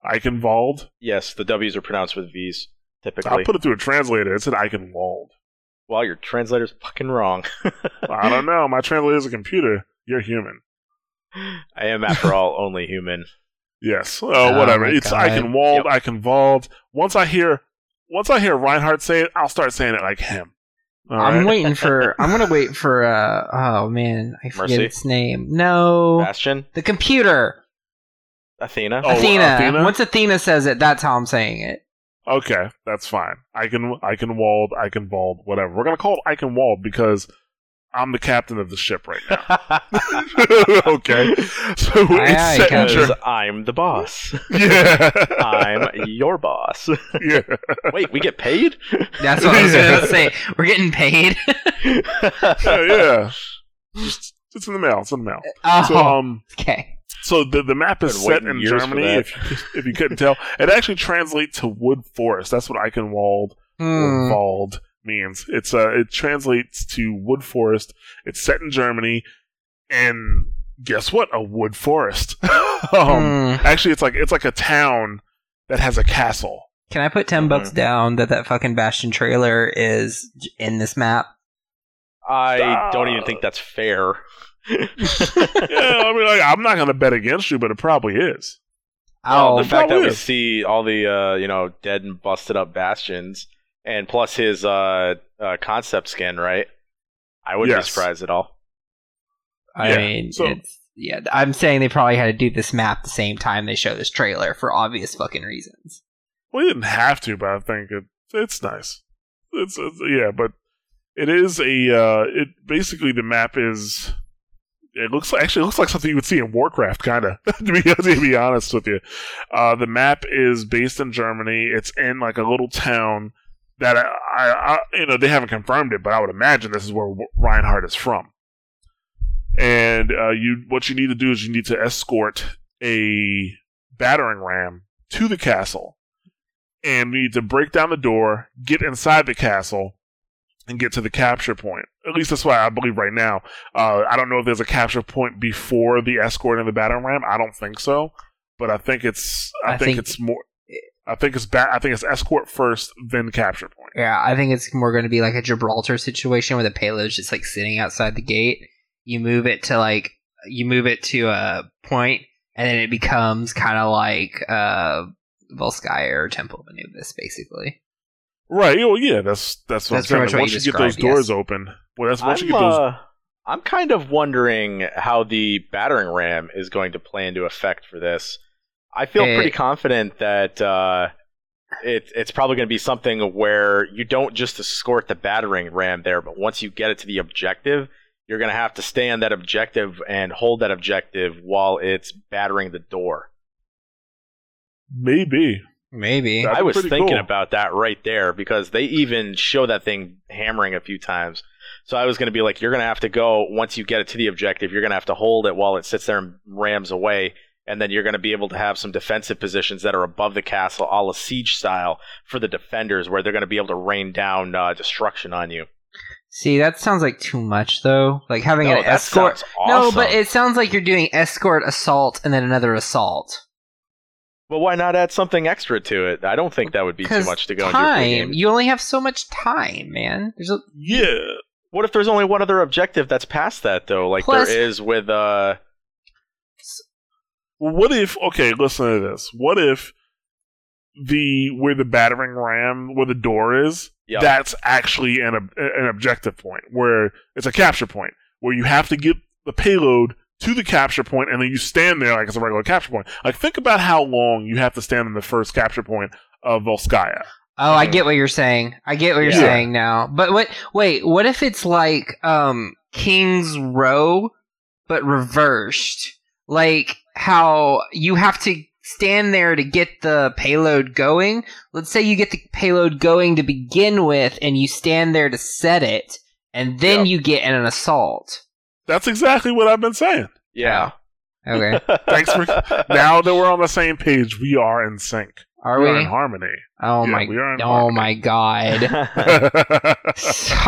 Eichenwald. Yes, the W's are pronounced with V's typically. I'll put it through a translator. It said Eichenwald. Well, your translator's fucking wrong. I don't know. My translator is a computer. You're human. I am, after all, only human. Yes. Uh, Oh whatever. my It's God. I can walled, Yep. I can vault. Once I hear once I hear Reinhardt say it, I'll start saying it like him. All I'm right? waiting for. I'm gonna wait for. uh Oh man, I forget Mercy? its name. No, Bastion, the computer. Athena. Oh, Athena. Athena? Once Athena says it, that's how I'm saying it. Okay, that's fine. I can I can walled, I can vault, whatever. We're gonna call it I can walled because I'm the captain of the ship right now. okay. So Aye, it's aye, set in Captain. I'm the boss. Yeah. I'm your boss. yeah. Wait, we get paid? That's what I was gonna say. We're getting paid. yeah. Yeah. Just it's in the mail. It's in the mail. oh, So um okay. So the the map is set in Germany. If you, if you couldn't tell, it actually translates to wood forest. That's what Eichenwald or Hmm. Wald means. It's uh it translates to wood forest. It's set in Germany, and guess what? A wood forest. um, Hmm. Actually, it's like it's like a town that has a castle. Can I put 10 bucks Mhm. down that that fucking Bastion trailer is in this map? I don't even think that's fair. yeah, I mean, like, I'm not gonna bet against you, but it probably is. Well, Oh, the fact that we see all the uh, you know dead and busted up bastions, and plus his uh, uh, concept skin, right? I wouldn't Yes. be surprised at all. I yeah, mean, so- it's yeah. I'm saying they probably had to do this map the same time they show this trailer for obvious fucking reasons. We didn't have to, but I think it, it's nice. It's, it's yeah, but it is a. Uh, it basically the map is. It looks like, actually it looks like something you would see in Warcraft, kind of. to be to be honest with you, uh, the map is based in Germany. It's in like a little town that I, I, I, you know, they haven't confirmed it, but I would imagine this is where Reinhardt is from. And uh, you, what you need to do is you need to escort a battering ram to the castle and we need to break down the door, get inside the castle, and get to the capture point. At least that's why I believe right now. Uh, I don't know if there's a capture point before the escort and the battering ram. I don't think so, but I think it's. I, I think, think- it's more. I think it's ba- I think it's escort first, then capture point. Yeah, I think it's more going to be like a Gibraltar situation where the payload's just like sitting outside the gate. You move it to like you move it to a point, and then it becomes kind of like uh Volskaya or Temple of Anubis, basically. Right. Well, yeah. That's that's what That's I'm pretty saying. once you you get those doors yes. open, well, that's once I'm, you get those. uh, I'm kind of wondering how the battering ram is going to play into effect for this. I feel pretty confident that uh, it, it's probably going to be something where you don't just escort the battering ram there, but once you get it to the objective, you're going to have to stay on that objective and hold that objective while it's battering the door. Maybe. Maybe. That'd I was thinking cool. about that right there because they even show that thing hammering a few times. So I was going to be like, you're going to have to go once you get it to the objective. You're going to have to hold it while it sits there and rams away, and then you're going to be able to have some defensive positions that are above the castle, a la siege style, for the defenders, where they're going to be able to rain down uh, destruction on you. See, that sounds like too much, though. Like having No, an escort. sounds No, but it sounds like you're doing escort, assault, and then another assault. Well, why not add something extra to it? I don't think that would be too much to go into time. game. You only have so much time, man. There's a, Yeah. What if there's only one other objective that's past that though, like Plus- there is with uh what if? Okay, listen to this. What if the where the battering ram where the door is? yeah. That's actually an ob- an objective point where it's a capture point where you have to get the payload to the capture point and then you stand there like it's a regular capture point. Like think about how long you have to stand in the first capture point of Volskaya. oh, I get what you're saying. I get what you're Yeah. saying now. But what? Wait, what if it's like um King's Row, but reversed? Like how you have to stand there to get the payload going. Let's say you get the payload going to begin with, and you stand there to set it, and then Yep. you get in an assault. That's exactly what I've been saying. yeah. Okay, Thanks for now that we're on the same page. We are in sync. Are we are in harmony. Oh Yeah, my! we are in Oh harmony. my god!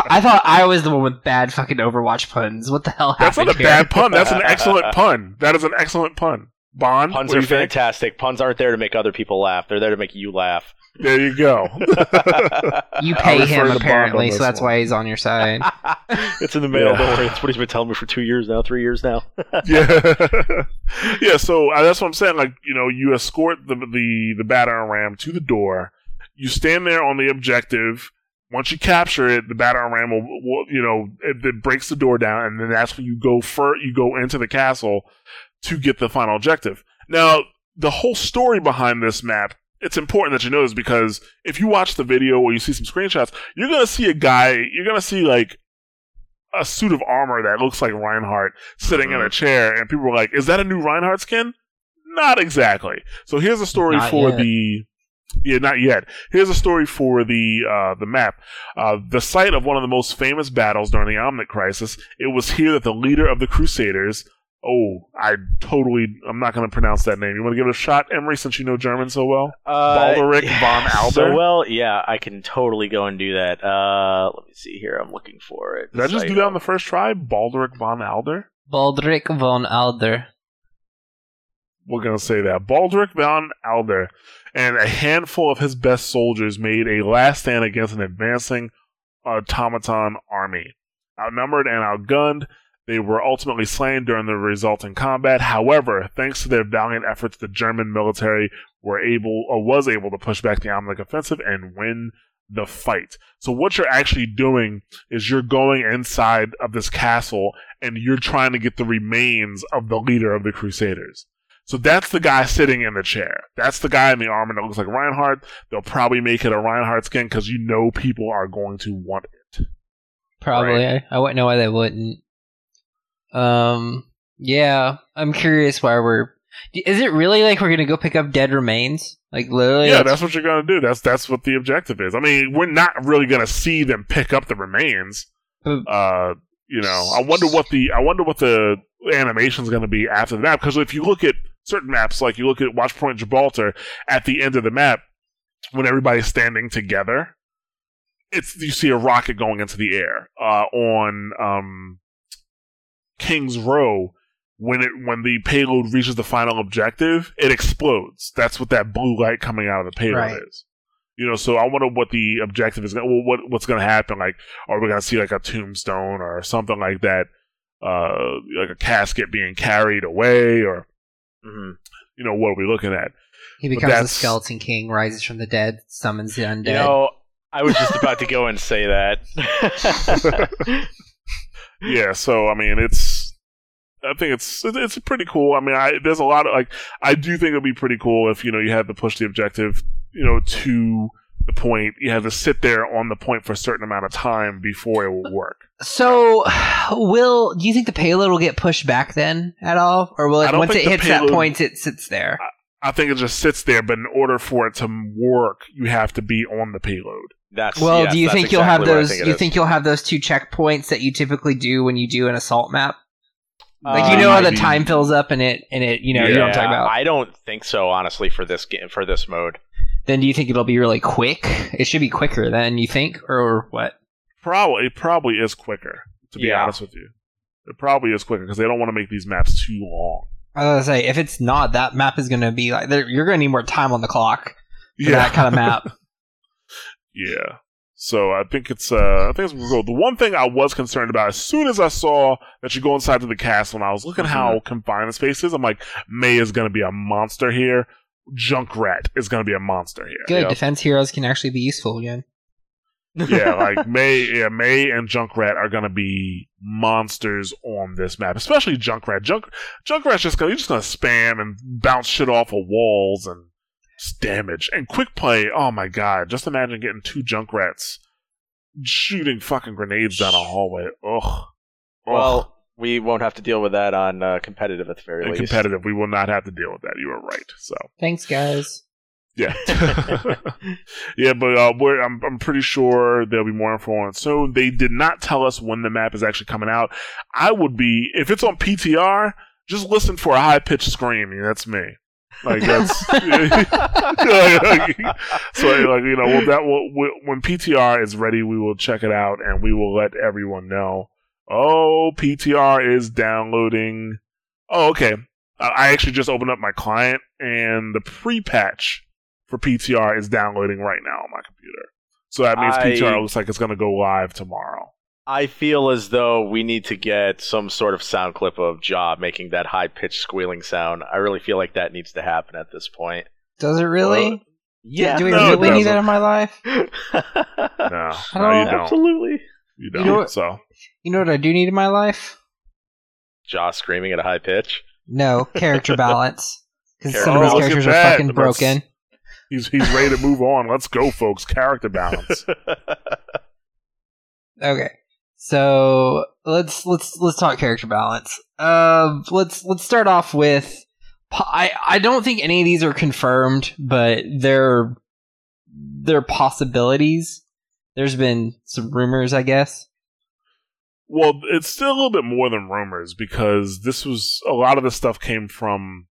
I thought I was the one with bad fucking Overwatch puns. What the hell That's happened not a here? bad pun. That's an excellent pun. That is an excellent pun. Bond, Puns are you think? fantastic. Puns aren't there to make other people laugh. They're there to make you laugh. There you go. You pay him apparently, so that's one. why he's on your side. it's in the mail. Yeah. Don't worry. It's what he's been telling me for two years now, three years now. yeah, yeah. So uh, that's what I'm saying. Like you know, you escort the the the battering ram to the door. You stand there on the objective. Once you capture it, the battering ram will, will you know, it, it breaks the door down, and then that's when you go for you go into the castle to get the final objective. Now, the whole story behind this map. It's important that you know this because if you watch the video or you see some screenshots, you're gonna see a guy. You're gonna see like a suit of armor that looks like Reinhardt sitting in a chair, and people were like, "Is that a new Reinhardt skin?" Not exactly. So here's a story Not for yet. the. Yeah, not yet. Here's a story for the uh, the map. Uh, the site of one of the most famous battles during the Omnic Crisis. It was here that the leader of the Crusaders. Oh, I totally. I'm not going to pronounce that name. You want to give it a shot, Emery, since you know German so well? Uh, Balderic von Alder? So well, yeah, I can totally go and do that. Uh, let me see here. I'm looking for it. Did I just Site do that on the first try? Balderic von Alder. Baldric von Alder. we're going to say that. Baldric von Alder and a handful of his best soldiers made a last stand against an advancing automaton army. Outnumbered and outgunned, they were ultimately slain during the resulting combat. However, thanks to their valiant efforts, the German military were able or was able to push back the Omnic offensive and win the fight. So what you're actually doing is you're going inside of this castle and you're trying to get the remains of the leader of the Crusaders. So that's the guy sitting in the chair. That's the guy in the armor that looks like Reinhardt. They'll probably make it a Reinhardt skin because you know people are going to want it. Probably. I, I wouldn't know why they wouldn't. Um. Yeah, I'm curious why we're. Is it really like we're gonna go pick up dead remains? Like literally? yeah, that's what you're gonna do. That's that's what the objective is. I mean, we're not really gonna see them pick up the remains. Uh, you know, I wonder what the I wonder what the animation's gonna be after the map. Because if you look at certain maps, like you look at Watchpoint Gibraltar, at the end of the map, when everybody's standing together, it's you see a rocket going into the air. Uh, on um, King's Row, when it when the payload reaches the final objective, it explodes. That's what that blue light coming out of the payload Right. is. You know, so I wonder what the objective is. Gonna, well, what what's going to happen? Like, are we going to see like a tombstone or something like that? Uh, like a casket being carried away, or Mhm. you know, what are we looking at? he becomes the skeleton king, rises from the dead, summons the undead. You know, I was just about to go and say that. yeah, so I mean, it's I think it's it's pretty cool. I mean, I, there's a lot of like I do think it'd be pretty cool if you know you had to push the objective, you know, to the point. You have to sit there on the point for a certain amount of time before it will work. So, will do you think the payload will get pushed back then at all, or will it once it hits that point it sits there? I think it just sits there, but in order for it to work, you have to be on the payload. That's Well, yes, do you that's think you'll have exactly what those? think you is. think you'll have those two checkpoints that you typically do when you do an assault map? Like Uh, you know how the maybe. time fills up and it and it you know you know what I'm talking about. I don't think so, honestly, for this game, for this mode. then do you think it'll be really quick? It should be quicker than you think, or what? Probably, it probably is quicker. To be Yeah. honest with you, it probably is quicker because they don't want to make these maps too long. I was gonna say if it's not, that map is gonna be like you're gonna need more time on the clock for that kind of map. Yeah. So I think it's uh I think it's cool. The one thing I was concerned about as soon as I saw that you go inside to the castle and I was looking how confined the space is, I'm like, Mei is gonna be a monster here. Junkrat is gonna be a monster here. Good defense heroes can actually be useful again. yeah, like Mei yeah, Mei and Junkrat are gonna be monsters on this map. Especially Junkrat. Junk Junkrat's just gonna you're just gonna spam and bounce shit off of walls and damage. And quick play, oh my god, just imagine getting two Junkrats shooting fucking grenades down a hallway. Ugh. Ugh. Well, we won't have to deal with that on uh, competitive at the very and least. competitive, we will not have to deal with that. You are right. So Thanks, guys. yeah, yeah, but uh, we're, I'm I'm pretty sure there'll be more info on it soon. They did not tell us when the map is actually coming out. I would be if it's on PTR, just listen for a high pitched scream. That's me. Like that's so like you know well, that will when PTR is ready, we will check it out and we will let everyone know. Oh, PTR is downloading. Oh, okay. I actually just opened up my client and the pre-patch for PTR is downloading right now on my computer. So that means I- PTR looks like it's going to go live tomorrow. I feel as though we need to get some sort of sound clip of Job making that high pitched squealing sound. I really feel like that needs to happen at this point. Does it really? Uh, Yeah, Do we no, really need that in my life? No, I no, don't- you don't. Absolutely. You You don't. know what- so You know what I do need in my life? Jaw screaming at a high pitch. No character balance. Because some of Oh, these characters are fucking Let's- broken. he's he's ready to move on. Let's go, folks. Character balance. Okay. So let's let's let's talk character balance. Uh, let's let's start off with. I I don't think any of these are confirmed, but they're they're possibilities. There's been some rumors, I guess. Well, it's still a little bit more than rumors because this was a lot of this stuff came from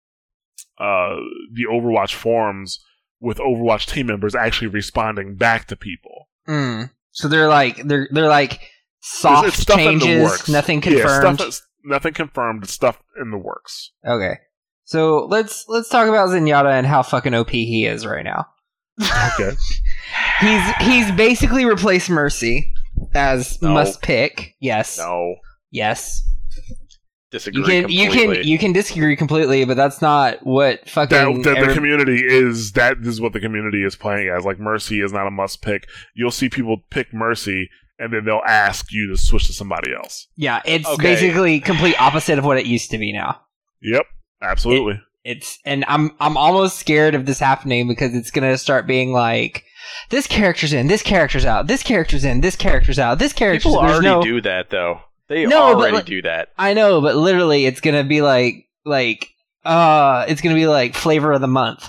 uh, the Overwatch forums with Overwatch team members actually responding back to people. Mm. So they're like they're they're like soft It's- it's stuff in the changes, works. nothing Yeah, stuff confirmed. that's- nothing confirmed. it's Stuff in the works. okay. So let's let's talk about Zenyatta and how fucking OP he is right now. Okay. He's he's basically replaced Mercy as No. must pick. Yes. no. Yes. Disagree You can you can you can disagree completely, but that's not what fucking that the every- community is that is what the community is playing as. Like Mercy is not a must pick. You'll see people pick Mercy, and then they'll ask you to switch to somebody else. Yeah, it's Okay. basically complete opposite of what it used to be now. Yep, absolutely. It's and I'm I'm almost scared of this happening because it's gonna start being like this character's in, this character's out, this character's in, this character's out, this character's People already no do that though. They No, already like- do that. I know, but literally it's gonna be like like uh it's gonna be like flavor of the month.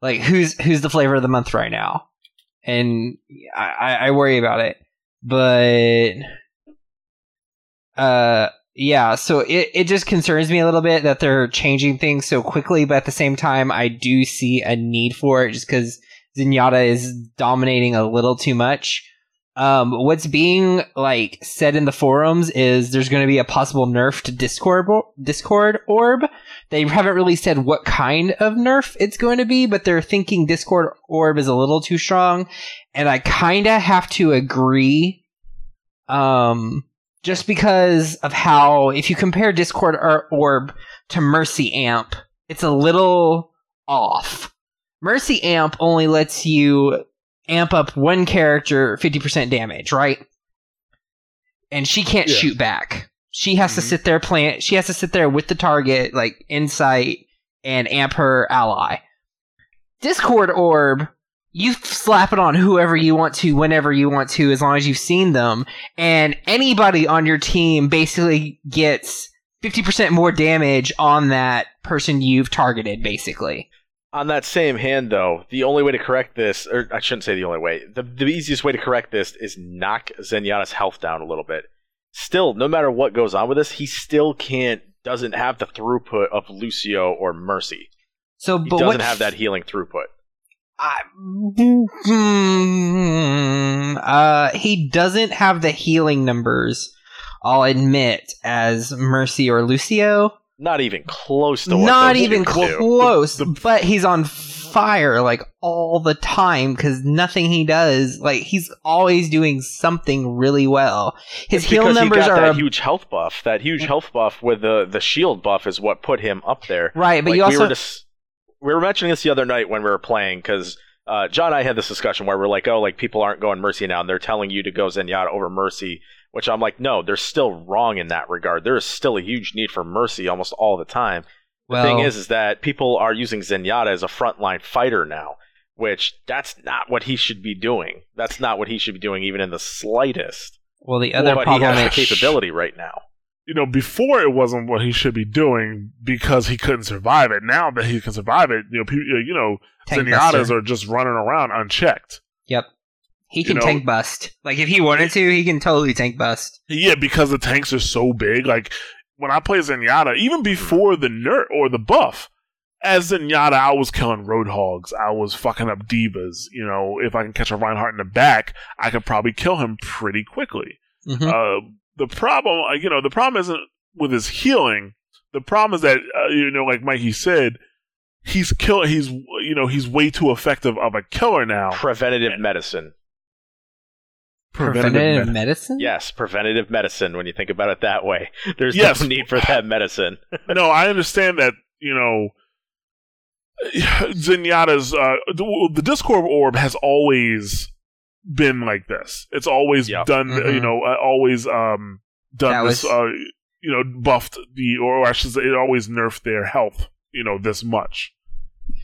Like who's who's the flavor of the month right now? And I, I, I worry about it. But uh yeah, so it, it just concerns me a little bit that they're changing things so quickly, but at the same time I do see a need for it just because Zenyatta is dominating a little too much. Um, what's being like said in the forums is there's going to be a possible nerf to Discord Discord orb. They haven't really said what kind of nerf it's going to be, but they're thinking Discord orb is a little too strong, and I kind of have to agree. Um, just because of how if you compare Discord or- orb to Mercy Amp, it's a little off. Mercy Amp only lets you amp up one character 50% damage, right? And she can't Yeah. shoot back. She has to Mhm. sit there plant. She has to sit there with the target, like insight, and amp her ally. Discord orb, you slap it on whoever you want to, whenever you want to, as long as you've seen them, and anybody on your team basically gets fifty percent more damage on that person you've targeted. Basically, On that same hand, though, the only way to correct this, or I shouldn't say the only way, the, the easiest way to correct this is knock Zenyatta's health down a little bit. Still, no matter what goes on with this, he still can't, doesn't have the throughput of Lucio or Mercy. so He but doesn't have that healing throughput. I, uh, he doesn't have the healing numbers. I'll admit, as Mercy or Lucio, Not even close to what not even do. close. The- but he's on fire like all the time because nothing he does, like he's always doing something really well. His It's heal numbers he got are that a- huge health buff. That huge health buff with the the shield buff is what put him up there. right, but Like, you also we were we were mentioning this the other night when we were playing because uh, John and I had this discussion where we're like, oh, like people aren't going Mercy now, and they're telling you to go Zenyatta over Mercy. Which I'm like, no, they're still wrong in that regard. There is still a huge need for Mercy almost all the time. The well, thing is, is that people are using Zenyatta as a frontline fighter now, which that's not what he should be doing. That's not what he should be doing, even in the slightest. well, the other but he has is the capability right now. You know, before it wasn't what he should be doing because he couldn't survive it. Now that he can survive it, you know, people, you know, tank Zenyatta's buster. are just running around unchecked. Yep, he you can know- tank bust. Like if he wanted to, he can totally tank bust. Yeah, because the tanks are so big. Like when I play Zenyatta, even before the nerf or the buff, as Zenyatta, I was killing roadhogs. I was fucking up D.Vas. You know, if I can catch a Reinhardt in the back, I could probably kill him pretty quickly. Mhm. Uh, the problem, uh, you know, the problem isn't with his healing. The problem is that, uh, you know, like Mikey said, he's kill. He's you know he's way too effective of a killer now. Preventative medicine. Preventative Preventative med- medicine. Yes, preventative medicine. When you think about it that way, there's Yes. no need for that medicine. no, I understand that. You know, Zenyatta's uh, the, the Discord orb has always been like this. It's always Yep. done. Mhm. You know, uh, always um done That this. was- Uh, you know, buffed the or I should say, it always nerfed their health. You know, this much,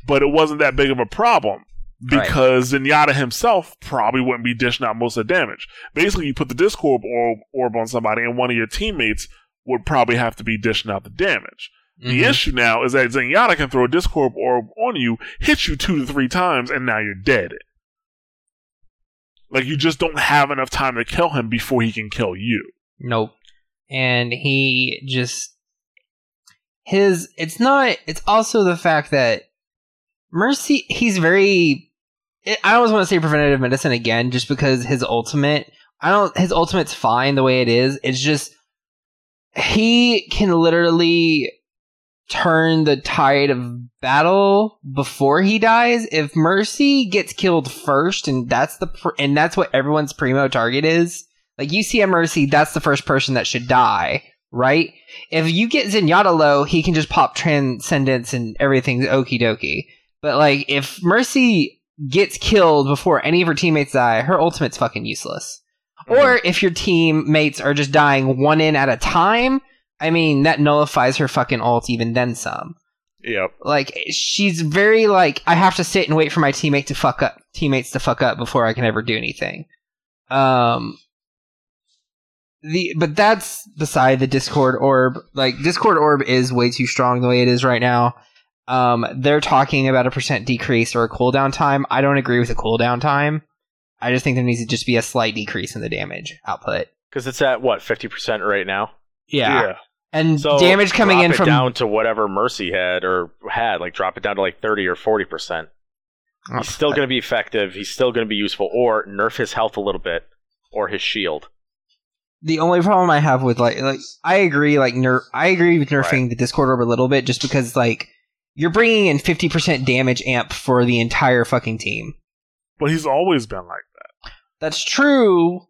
but it wasn't that big of a problem. Right. Because Zenyatta himself probably wouldn't be dishing out most of the damage. Basically, you put the Discord orb, orb on somebody, and one of your teammates would probably have to be dishing out the damage. The Mhm. issue now is that Zenyatta can throw a Discord orb on you, hit you two to three times, and now you're dead. Like you just don't have enough time to kill him before he can kill you. Nope. And he just his it's not it's also the fact that Mercy he's very it, I always want to say preventative medicine again just because his ultimate I don't his ultimate's fine the way it is. It's just he can literally turn the tide of battle before he dies. If Mercy gets killed first and that's the and that's what everyone's primo target is, like you see a Mercy, that's the first person that should die, right? If you get Zenyatta low, he can just pop Transcendence and everything's okie dokie. But like if Mercy gets killed before any of her teammates die, her ultimate's fucking useless. Or if your teammates are just dying one in at a time, I mean that nullifies her fucking ult even then some. Yep. Like she's very like I have to sit and wait for my teammate to fuck up teammates to fuck up before I can ever do anything. Um the but that's beside the Discord orb. Like Discord orb is way too strong the way it is right now. Um they're talking about a percent decrease or a cooldown time. I don't agree with a cooldown time. I just think there needs to just be a slight decrease in the damage output. Because it's at what fifty percent right now. Yeah. And So damage coming drop in it from down to whatever Mercy had or had, like drop it down to like thirty or forty percent. Oh, He's still going to be effective. He's still going to be useful, or nerf his health a little bit, or his shield. the only problem I have with like like I agree like ner- I agree with nerfing the Discord orb a little bit just because like you're bringing in 50% damage amp for the entire fucking team. But he's always been like that. That's true,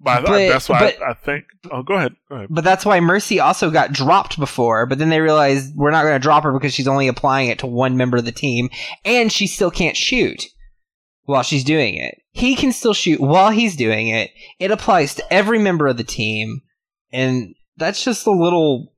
But, But- that's why but- I, I think. Oh, go ahead. Go ahead. but that's why Mercy also got dropped before, but then they realized we're not going to drop her because she's only applying it to one member of the team and she still can't shoot while she's doing it. He can still shoot while he's doing it. It applies to every member of the team and that's just a little.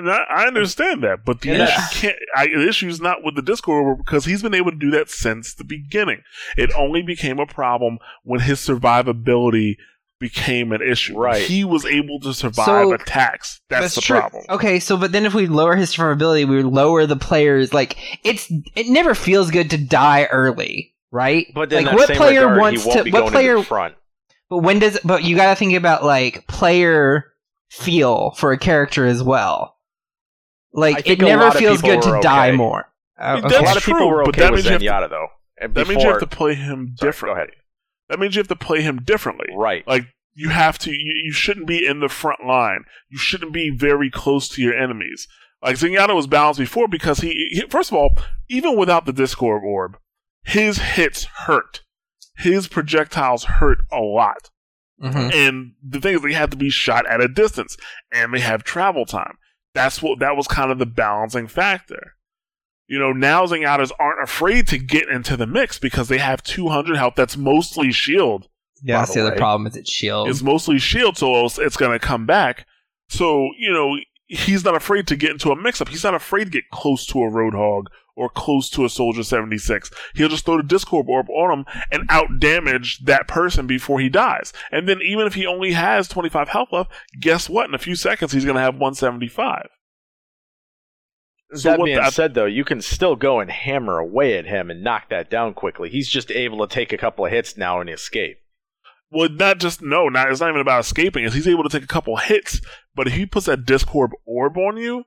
And I, I understand that, but the Yeah. issue can't. I, the issue is not with the Discord Orb because he's been able to do that since the beginning. It only became a problem when his survivability became an issue. Right. He was able to survive So- attacks. That's, the true. problem. Okay, so but then if we lower his survivability, we lower the players. Like it's it never feels good to die early, right? But in like what same player regard, wants he won't to? be What going player? to the front. But when does? But you got to think about like player feel for a character as well. I Like it never feels good to were die okay. more. Uh, I mean, okay. A That's lot of people true, were but that with means you have Zenyatta though. And That means you have to play him Sorry, differently. Go ahead. That means you have to play him differently. Right. Like you have to. You, you shouldn't be in the front line. You shouldn't be very close to your enemies. Like Zenyatta was balanced before because he, he first of all, even without the Discord orb, his hits hurt. His projectiles hurt a lot. Mhm. And the thing is, they have to be shot at a distance, and they have travel time. That's what that was kind of the balancing factor. You know, now Zenyatta's aren't afraid to get into the mix because they have 200 health. That's mostly shield. Yeah, that's the the other problem is it's shield. It's mostly shield, so it's, it's going to come back. So you know, he's not afraid to get into a mix-up. He's not afraid to get close to a Roadhog or close to a Soldier 76. He'll just throw the Discord Orb on him and out-damage that person before he dies. And then even if he only has 25 health left, guess what? In a few seconds, he's going to have 175. So that what being the- said, though, you can still go and hammer away at him and knock that down quickly. He's just able to take a couple of hits now and escape. Well, not just no, not it's not even about escaping. Is he's able to take a couple hits, but if he puts that Discord orb on you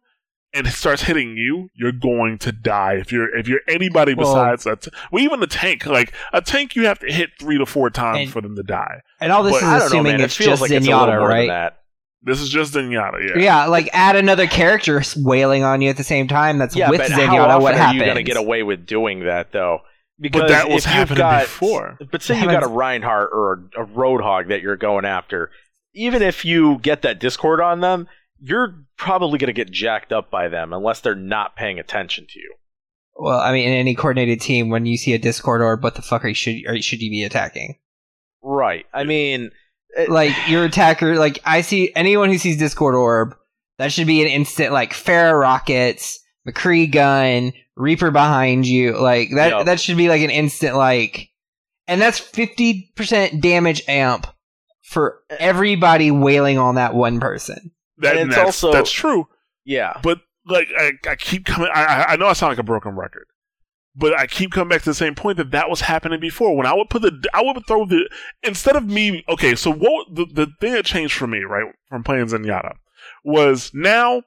and it starts hitting you, you're going to die. If you're if you're anybody Well- besides that, well, even the tank, like a tank, you have to hit three to four times And- for them to die. and all this but is I don't know, assuming man. It it's feels just like it's a little Zenyatta, more than right? that. This is just Zenyatta, yeah. Yeah, like add another character wailing on you at the same time. That's Yeah, with but Zenyatta. how often what are happens? you going to get away with doing that, though? Because But that was happening got, before. But say you got a Reinhardt or a, a Roadhog that you're going after. Even if you get that Discord on them, you're probably going to get jacked up by them unless they're not paying attention to you. Well, I mean, in any coordinated team, when you see a Discord orb, what the fuck are you should or should you be attacking? Right. I mean, it- Like your attacker, like I see anyone who sees Discord orb, that should be an instant like Pharah rockets, McCree gun, Reaper behind you, like that. Yup. That should be like an instant like, and that's fifty percent damage amp for everybody wailing on that one person. That, And it's that's, also- that's true. yeah. But like I, I keep coming. I, I- I know I sound like a broken record, but I keep coming back to the same point that that was happening before. When I would put the, I would throw the instead of me. Okay, so what the the thing that changed for me right from playing Zenyatta was now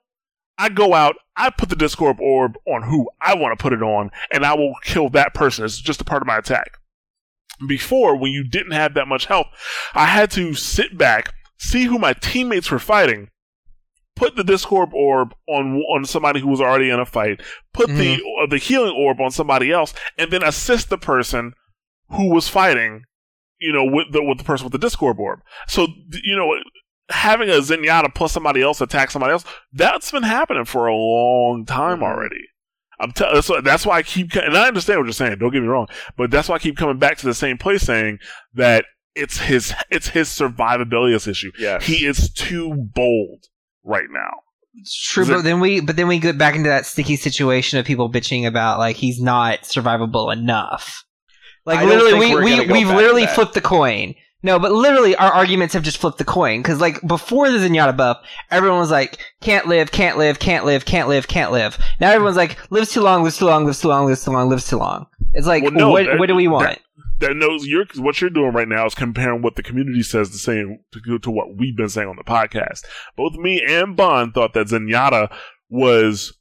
I go out, I put the Discord orb on who I want to put it on, and I will kill that person. It's just a part of my attack. Before, when you didn't have that much health, I had to sit back, see who my teammates were fighting, put the Discord orb on on somebody who was already in a fight, put the uh, the healing orb on somebody else, and then assist the person who was fighting. You know, with the with the person with the Discord orb. So you know, having a Zenyatta plus somebody else attack somebody else, that's been happening for a long time Mhm. already. I'm telling. That's, why- that's why I keep. And I understand what you're saying. Don't get me wrong, but that's why I keep coming back to the same place, saying that it's his it's his survivability issue. Yes. He is too bold right now. It's true, Is it- but then we but then we get back into that sticky situation of people bitching about like he's not survivable enough. Like I literally, we we we've literally flipped the coin. No, but literally our arguments have just flipped the coin because like before the Zenyatta buff, everyone was like can't live, can't live, can't live, can't live, can't live. Now everyone's like lives too long, lives too long, lives too long, lives too long, lives too long. It's like Well, no, what that- what do we want? That knows you're what you're doing right now is comparing what the community says to saying to, to what we've been saying on the podcast. Both me and Bond thought that Zenyatta was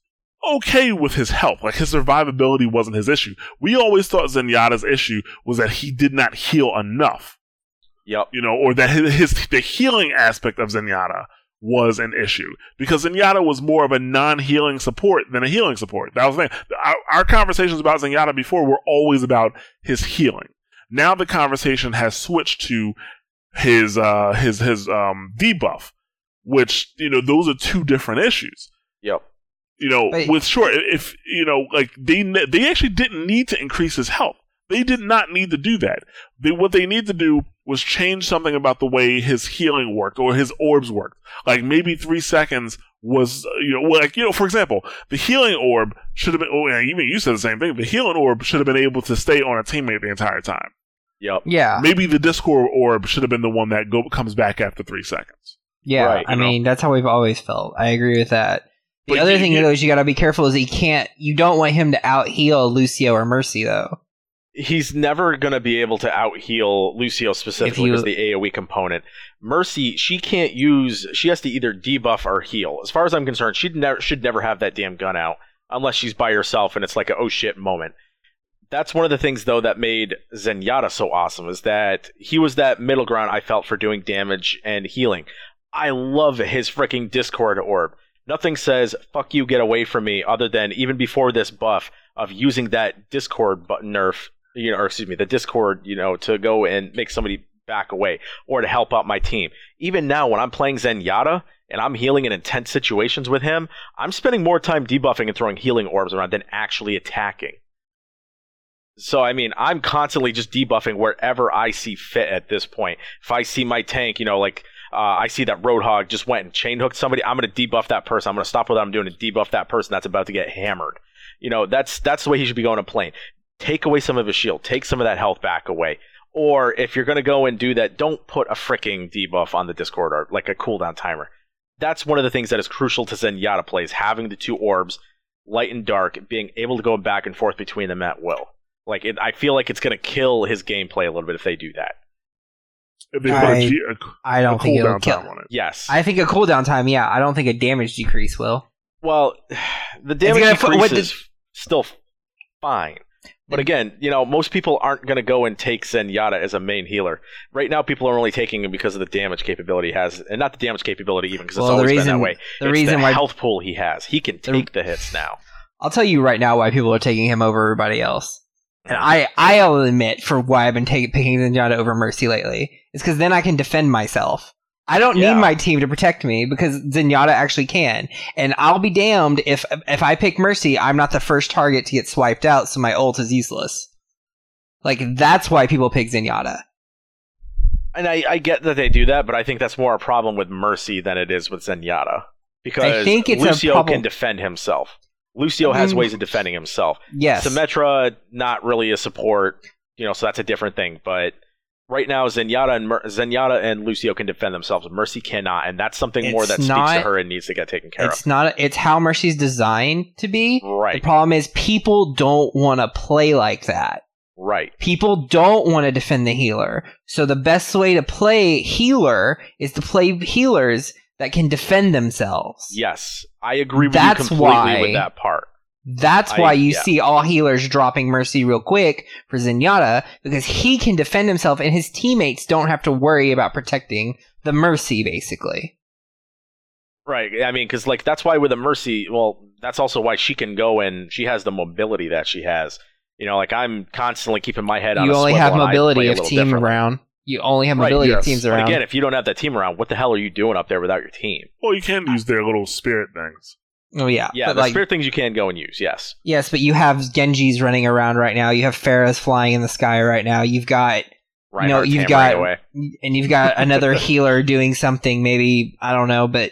okay with his health, like his survivability wasn't his issue. We always thought Zenyatta's issue was that he did not heal enough. Yep. you know, or that his, his the healing aspect of Zenyatta was an issue because Zenyatta was more of a non-healing support than a healing support. That was the thing. Our, our conversations about Zenyatta before were always about his healing. Now the conversation has switched to his uh his his um debuff, which you know those are two different issues. Yep. You know, But- with sure if you know like they they actually didn't need to increase his health. They did not need to do that. They, what they need to do was change something about the way his healing worked or his orbs worked. Like maybe three seconds was, you know, like, you know, for example, the healing orb should have been, oh, yeah, even you said the same thing. The healing orb should have been able to stay on a teammate the entire time. Yep. Yeah. Maybe the Discord orb should have been the one that go, comes back after three seconds. Yeah, Right, I know. mean that's how we've always felt. I agree with that. The But other you- thing you- though is you got to be careful is that you can't. You don't want him to out heal Lucio or Mercy though. He's never going to be able to out heal Lucio specifically because the AoE component. Mercy, she can't use. She has to either debuff or heal. As far as I'm concerned, she never should never have that damn gun out unless she's by herself and it's like a oh shit moment. That's one of the things though that made Zenyatta so awesome is that he was that middle ground I felt for doing damage and healing. I love his freaking Discord orb. Nothing says "fuck you, get away from me" other than even before this buff of using that Discord button nerf, you know, or excuse me, the Discord, you know, to go and make somebody back away or to help out my team. Even now, when I'm playing Zenyatta and I'm healing in intense situations with him, I'm spending more time debuffing and throwing healing orbs around than actually attacking. So I mean, I'm constantly just debuffing wherever I see fit at this point. If I see my tank, you know, like uh, I see that Roadhog just went and chain hooked somebody, I'm going to debuff that person. I'm going to stop what I'm doing and debuff that person that's about to get hammered. You know, that's that's the way he should be going to play. Take away some of his shield, take some of that health back away. Or if you're going to go and do that, don't put a freaking debuff on the Discord or like a cooldown timer. That's one of the things that is crucial to Zenyatta plays, having the two orbs, light and dark, being able to go back and forth between them at will. Like it, I feel like it's going to kill his gameplay a little bit if they do that. If they put I- a, G, a, I a don't think it'll kill. on it. Yes. I think a cooldown time. Yeah, I don't think a damage decrease will. Well, the damage gonna fu- decrease what the- still fine. But again, you know, most people aren't going to go and take Zenyatta as a main healer. Right now, people are only taking him because of the damage capability he has, and not the damage capability even because Well, it's the always been reason- that way. the It's reason the why- health pool he has, he can The- take the hits now. I'll tell you right now why people are taking him over everybody else. And I, I'll admit for why I've been taking picking Zenyatta over Mercy lately. It's because then I can defend myself. I don't Yeah. need my team to protect me because Zenyatta actually can. And I'll be damned if if I pick Mercy, I'm not the first target to get swiped out, so my ult is useless. Like that's why people pick Zenyatta. And I, I get that they do that, but I think that's more a problem with Mercy than it is with Zenyatta because I think it's Lucio problem- can defend himself. Lucio has Mm. ways of defending himself. Yes. Symmetra, not really a support, you know, so that's a different thing. But right now, Zenyatta and Mer- Zenyatta and Lucio can defend themselves. Mercy cannot, and that's something more It's that speaks to her and needs to get taken care of. it's not. It's how Mercy's designed to be. Right, The problem is people don't want to play like that. right. People don't want to defend the healer. So the best way to play healer is to play healers that can defend themselves. Yes, I agree with That's you completely why- with that part. That's I- why you yeah. see all healers dropping Mercy real quick for Zenyatta because he can defend himself and his teammates don't have to worry about protecting the Mercy basically. Right. I mean, because like that's why with a Mercy, well, that's also why she can go and she has the mobility that she has. You know, like I'm constantly keeping my head on. You only swivel have mobility play a if team around. You only have Right, mobility yes. if teams But around. again, if you don't have that team around, what the hell are you doing up there without your team? Well, you can use their little spirit things. Oh yeah, Yeah, but the like spirit things you can go and use. Yes. Yes, but you have Genji's running around right now. You have Pharah's flying in the sky right now. You've got Right. know, you've got- away. and you've got another healer doing something maybe I don't know, but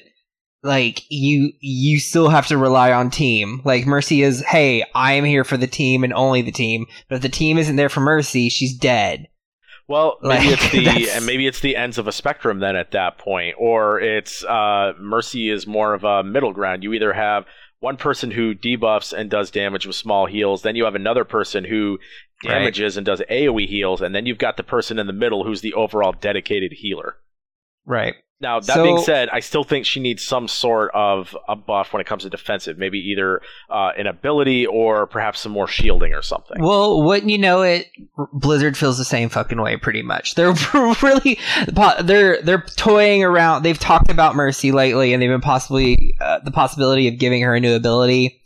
like you you still have to rely on team. Like Mercy is, hey, I am here for the team and only the team. But if the team isn't there for Mercy, she's dead. Well, maybe Like, it's the and maybe it's the ends of a spectrum then at that point, or it's uh, Mercy is more of a middle ground. You either have one person who debuffs and does damage with small heals, then you have another person who Right. damages and does AOE heals, and then you've got the person in the middle who's the overall dedicated healer. Right. Now that So- being said, I still think she needs some sort of a buff when it comes to defensive, maybe either uh, an ability or perhaps some more shielding or something. Well, wouldn't you know it? Blizzard feels the same fucking way, pretty much. They're really, they're they're toying around. They've talked about Mercy lately, and they've been possibly uh, the possibility of giving her a new ability.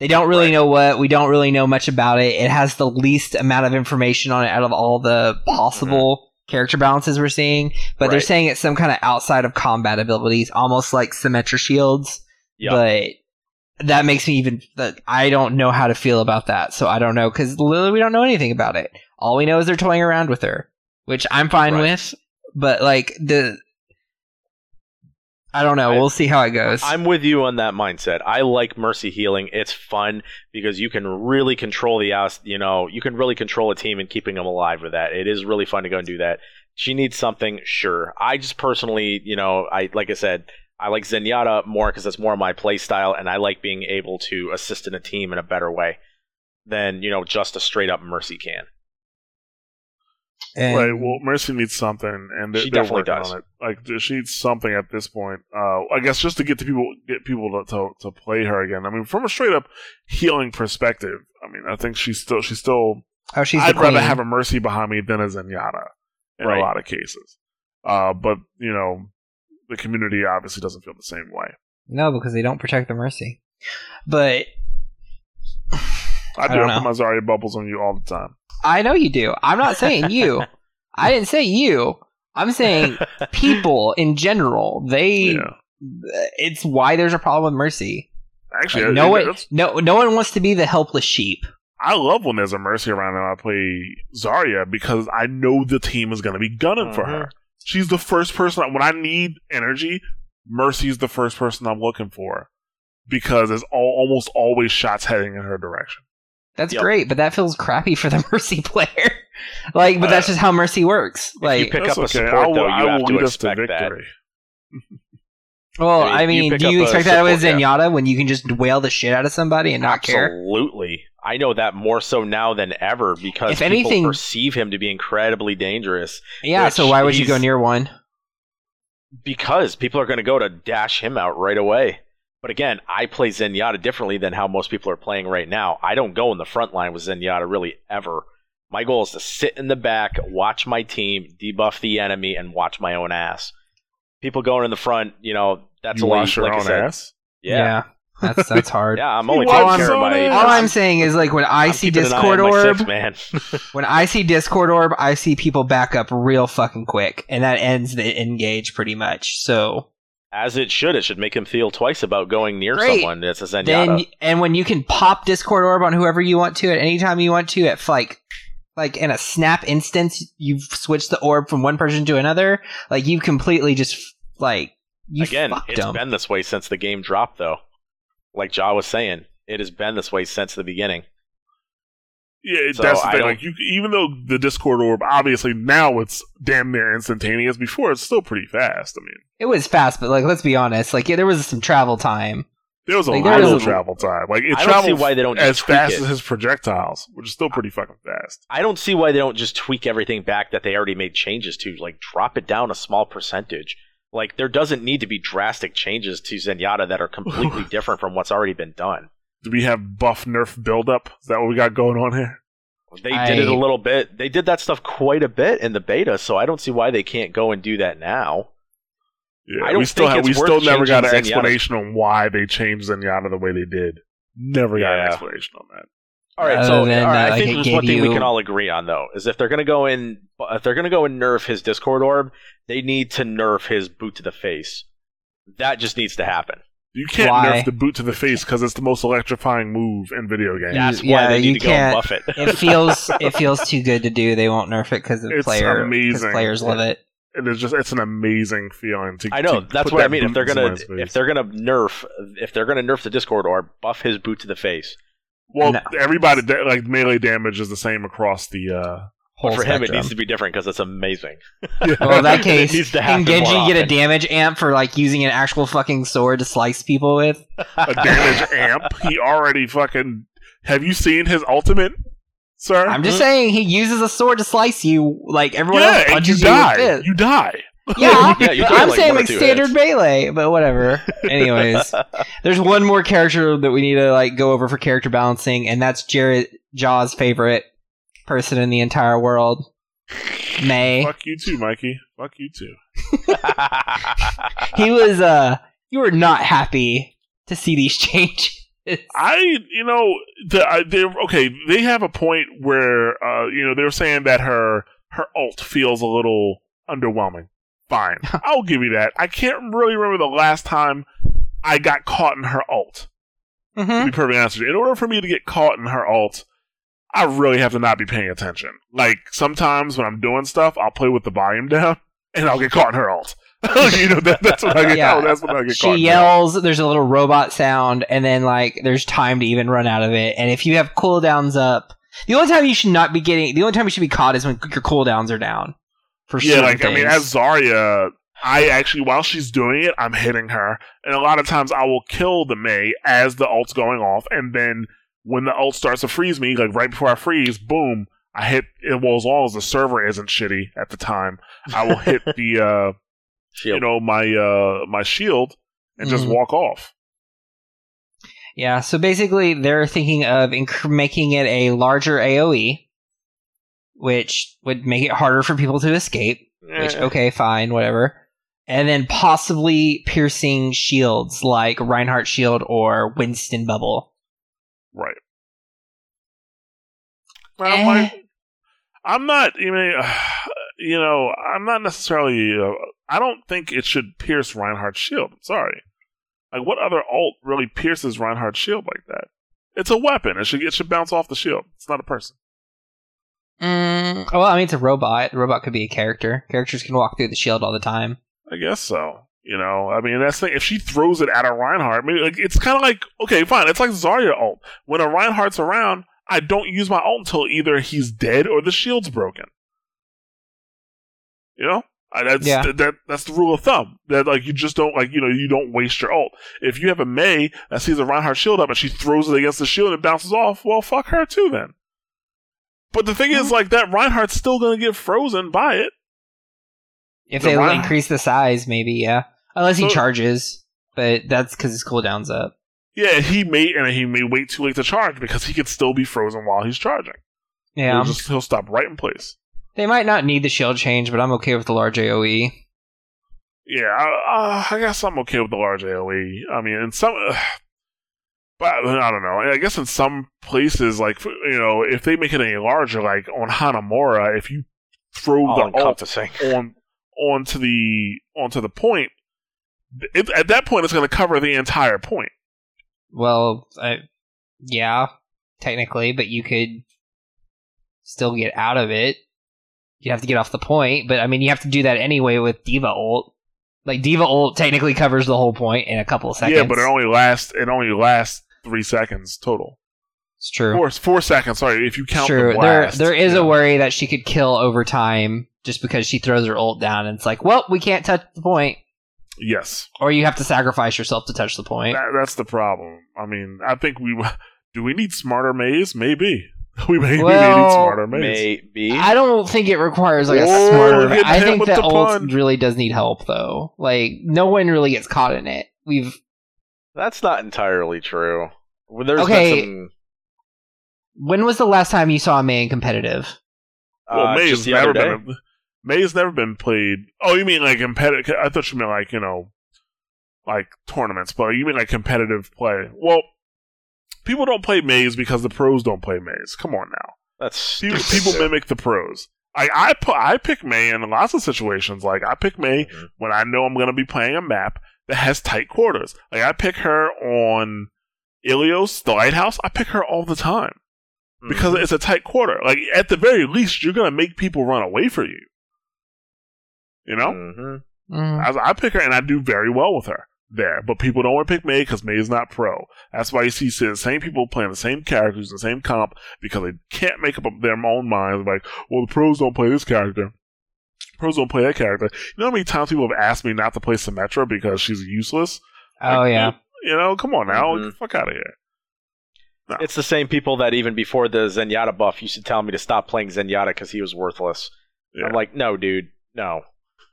They don't really Right. know what. We don't really know much about it. It has the least amount of information on it out of all the possible character balances we're seeing. But they're Mm-hmm. Saying it's some kind of outside of combat abilities, almost like Symmetra shields Yep. but that makes me even. That I don't know how to feel about that. So I don't know because literally we don't know anything about it. All we know is they're toying around with her, which I'm fine Right. with. But like the, I don't know. I- we'll see how it goes. I'm with you on that mindset. I like Mercy healing. It's fun because you can really control the outs. You know, you can really control a team and keeping them alive with that. It is really fun to go and do that. She needs something, sure. I just personally, you know, I like I said, I like Zenyatta more because that's more of my play style, and I like being able to assist in a team in a better way than you know just a straight up Mercy can. And- right. Well, Mercy needs something, and they're, She they're definitely working does. on it. Like she needs something at this point. Uh, I guess just to get to people, get people to, to to play her again. I mean, from a straight up healing perspective, I mean, I think she's still she's still. oh, she's. I'd rather queen. have a Mercy behind me than a Zenyatta in Right. a lot of cases. Uh, but you know, the community obviously doesn't feel the same way. No, because they don't protect the mercy. But I do don't I put my Zarya bubbles on you all the time. I know you do. I'm not saying you. I didn't say you. I'm saying people in general. They. Yeah. It's why there's a problem with mercy. Actually, Like, I- no one, no, no one wants to be the helpless sheep. I love when there's a Mercy around and I play Zarya because I know the team is going to be gunning for Mhm. her. She's the first person when I need energy. Mercy's the first person I'm looking for because there's all, almost always shots heading in her direction. That's Yep. great, but that feels crappy for the mercy player. like, but that's Uh, just how mercy works. Like, you pick up a okay. support, I will, though, you I will have to lead us to expect that. victory. well, I I mean, you do you expect that with support, yeah. When you can just wail the shit out of somebody and not care? Absolutely. I know that more so now than ever because If people anything- perceive him to be incredibly dangerous Yeah, so why would you go near one? because people are going to go to dash him out right away. But again, I play Zenyatta differently than how most people are playing right now. I don't go in the front line with Zenyatta really ever. My goal is to sit in the back, watch my team, debuff the enemy, and watch my own ass. People going in the front, you know, that's you a wash your like I own said, ass. Yeah, that's that's hard. yeah. I'm only wash taking your care of my. All. I'm saying is like when I I'm see keeping an eye Discord orb, six, man. when I see Discord orb, I see people back up real fucking quick, and that ends the engage pretty much. So As it should. It should make him feel twice about going near Great. someone that's a Zenyatta. then, and when you can pop Discord orb on whoever you want to at any time you want to, at like like in a snap instance, you've switched the orb from one person to another. Like you completely just like you Again, it's them. been this way since the game dropped, though. Like Ja was saying, it has been this way since the beginning. Yeah, So that's the I thing. Like, you, even though the Discord orb, obviously now it's damn near instantaneous. Before, it's still pretty fast. I mean, It was fast, but like let's be honest, like yeah, there was some travel time. there was a Like, lot of travel time. Like, it I don't see why they don't as fast it. as his projectiles, which is still pretty fucking fast. I don't see why they don't just tweak everything back that they already made changes to. Like, drop it down a small percentage. Like, there doesn't need to be drastic changes to Zenyatta that are completely different from what's already been done. Do we have buff nerf buildup? Is that what we got going on here? They did it a little bit. They did that stuff quite a bit in the beta, so I don't see why they can't go and do that now. Yeah, I don't we still think have, we still never got an changing Zenyatta's- explanation on why they changed Zenyatta the way they did. Never got an explanation on that. All right, Other so than, all right, uh, I think there's one gave thing we can all agree on though is if they're going to go in, if they're going to go and nerf his Discord orb, they need to nerf his boot to the face. That just needs to happen. You can't Why? nerf the boot to the face because it's the most electrifying move in video games. Yeah. That's why yeah, they you need to go and can't- buff it. It feels it feels too good to do. They won't nerf it because the It's player 'cause amazing. players love it. And it's just it's an amazing feeling to. I know to that's put what I mean. If they're gonna if they're gonna nerf if they're gonna nerf the Discord or buff his boot to the face. well, No. everybody like melee damage is the same across the. uh But Whole for him, it needs to be different because it's amazing. Well, in that case, needs to can happen Genji get a damage amp for like using an actual fucking sword to slice people with? a damage amp. He already fucking. Have you seen his ultimate, sir? I'm just hmm? saying he uses a sword to slice you like everyone yeah, else and you you, die. with it. You die. Yeah, Yeah, you I'm like saying like standard hits. melee, but whatever. Anyways, there's one more character that we need to like go over for character balancing, and that's Jared Jaw's favorite person in the entire world, Mei. Fuck you too, Mikey. Fuck you too. He was uh, you were not happy to see these changes. I, you know, the, I, they okay. They have a point where, uh, you know, they're saying that her her ult feels a little underwhelming. Fine, I'll give you that. I can't really remember the last time I got caught in her ult. To Mhm. be perfectly honest with you, in order for me to get caught in her ult, I really have to not be paying attention. Like sometimes when I'm doing stuff, I'll play with the volume down, and I'll get caught in her ult. you know, that, that's what I get. Yeah. oh, that's what I get She yells. There's a little robot sound, and then like there's time to even run out of it. And if you have cooldowns up, the only time you should not be getting, the only time you should be caught is when your cooldowns are down. For sure. Yeah, like I mean, as Zarya, I actually while she's doing it, I'm hitting her, and a lot of times I will kill the Mei as the ult's going off, and then when the ult starts to freeze me, like right before I freeze, boom, I hit. it. Well, as long as the server isn't shitty at the time, I will hit the uh, Shield. you know my uh my shield and just Mhm. walk off. Yeah, so basically they're thinking of inc- making it a larger AoE, which would make it harder for people to escape. Which Eh, okay, fine, whatever. And then possibly piercing shields like Reinhardt Shield or Winston Bubble. Right. I'm, Eh. like, I'm not. You mean, you know, I'm not necessarily. Uh, I don't think it should pierce Reinhardt's shield. I'm sorry. Like, what other alt really pierces Reinhardt's shield like that? It's a weapon. It should it should bounce off the shield. It's not a person. Mm, well, I mean, it's a robot. The robot could be a character. Characters can walk through the shield all the time. I guess so. You know, I mean, that's the thing. If she throws it at a Reinhardt, maybe like it's kind of like okay, fine. It's like Zarya ult. When a Reinhardt's around, I don't use my ult until either he's dead or the shield's broken. You know, I, that's Yeah. that, that that's the rule of thumb. That like you just don't like you know you don't waste your ult. If you have a Mei that sees a Reinhardt shield up and she throws it against the shield and it bounces off, well, fuck her too then. But the thing is, hmm. like that Reinhardt's still gonna get frozen by it. If The they increase the size, maybe, yeah. Unless he So- charges, but that's because his cooldown's up. Yeah, he may and he may wait too late to charge because he could still be frozen while he's charging. Yeah. he'll, just, he'll stop right in place. They might not need the shield change, but I'm okay with the large. AoE. Yeah, I, uh, I guess I'm okay with the large AOE. I mean, in some, but I don't know. I guess in some places, like you know, if they make it any larger, like on Hanamura, if you throw All the ult on onto the onto the point, it, at that point, it's going to cover the entire point. Well, I, yeah, technically, but you could still get out of it. You have to get off the point, but I mean, you have to do that anyway with D.Va ult. Like D.Va ult technically covers the whole point in a couple of seconds. Yeah, but it only lasts it only lasts three seconds total. it's true. Four four seconds. Sorry, if you It's count true. the there, blast. there is yeah. a worry that she could kill over time just because she throws her ult down, and it's like, well, we can't touch the point, Yes, or you have to sacrifice yourself to touch the point. that, that's the problem. I mean, I think we do we need smarter Meis? Maybe we may, we may need smarter Meis. Maybe. I don't think it requires like a Oh, smarter. getting I think that the ult really does need help though. Like no one really gets caught in it. We've That's not entirely true. Well, There's Okay. been some. when was the last time you saw a man competitive? Well, uh, Mei's just the never other day. been. Mei's never been played. Oh, you mean like competitive? I thought you meant like you know, like tournaments. But you mean like competitive play? Well, people don't play Meis because the pros don't play Meis. Come on now. That's People, people mimic the pros. I I pu- I pick Mei in lots of situations. Like I pick May Mhm. when I know I'm going to be playing a map that has tight quarters. Like I pick her on Ilios, the lighthouse. I pick her all the time because Mhm. it's a tight quarter. Like at the very least, you're going to make people run away from you. You know, Mhm. Mm. I, I pick her and I do very well with her there. But people don't want to pick Mei because Mei is not pro. That's why you see the same people playing the same characters, the same comp, because they can't make up their own minds. Like, well, the pros don't play this character. Pros don't play that character. You know how many times people have asked me not to play Symmetra because she's useless? Oh Like, yeah. You know, come on now. Mhm. Get the fuck out of here. It's the same people that even before the Zenyatta buff used to tell me to stop playing Zenyatta because he was worthless. Yeah. I'm like, no, dude, no.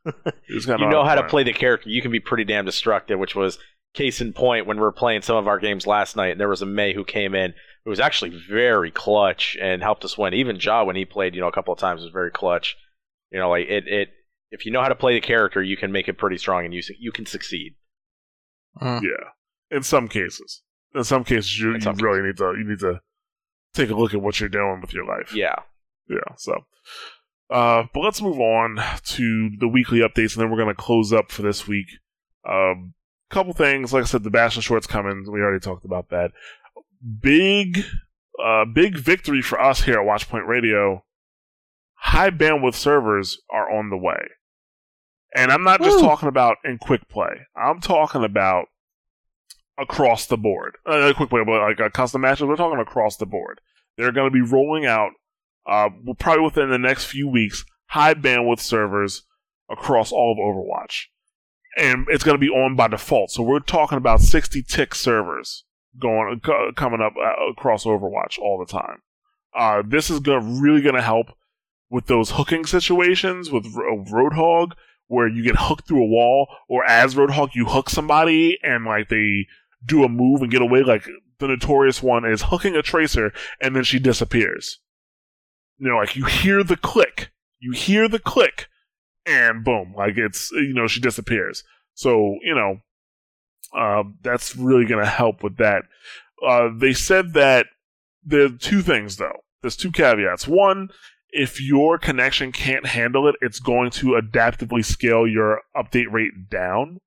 You, just gotta you know how to play the character. You can be pretty damn destructive, which was case in point when we were playing some of our games last night, and there was a Mei who came in who was actually very clutch and helped us win. Even Ja, when he played, you know, a couple of times, was very clutch. You know, like it, it. If you know how to play the character, you can make it pretty strong, and you you can succeed. Mm. Yeah, in some cases, in some cases, you, In you some really need to you need to take a look at what you're doing with your life. Yeah. yeah. So, uh, but let's move on to the weekly updates, and then we're going to close up for this week. Um, couple things. Like I said, the Bastion short's coming. We already talked about that. Big, uh, big victory for us here at Watchpoint Radio. High bandwidth servers are on the way. And I'm not just talking about in quick play. I'm talking about across the board. Uh, quick play, but like a custom matches. We're talking across the board. They're going to be rolling out, uh, probably within the next few weeks, high bandwidth servers across all of Overwatch, and it's going to be on by default. So we're talking about 60 tick servers going co- coming up uh, across Overwatch all the time. Uh, this is gonna, really going to help with those hooking situations with Ro- Roadhog, where you get hooked through a wall, or as Roadhog you hook somebody and like they do a move and get away. Like the notorious one is hooking a tracer and then she disappears. You know, like you hear the click, you hear the click, and boom, like it's you know she disappears. So you know, uh, that's really going to help with that. Uh, they said that there are two things though. There's two caveats. One, if your connection can't handle it, it's going to adaptively scale your update rate down.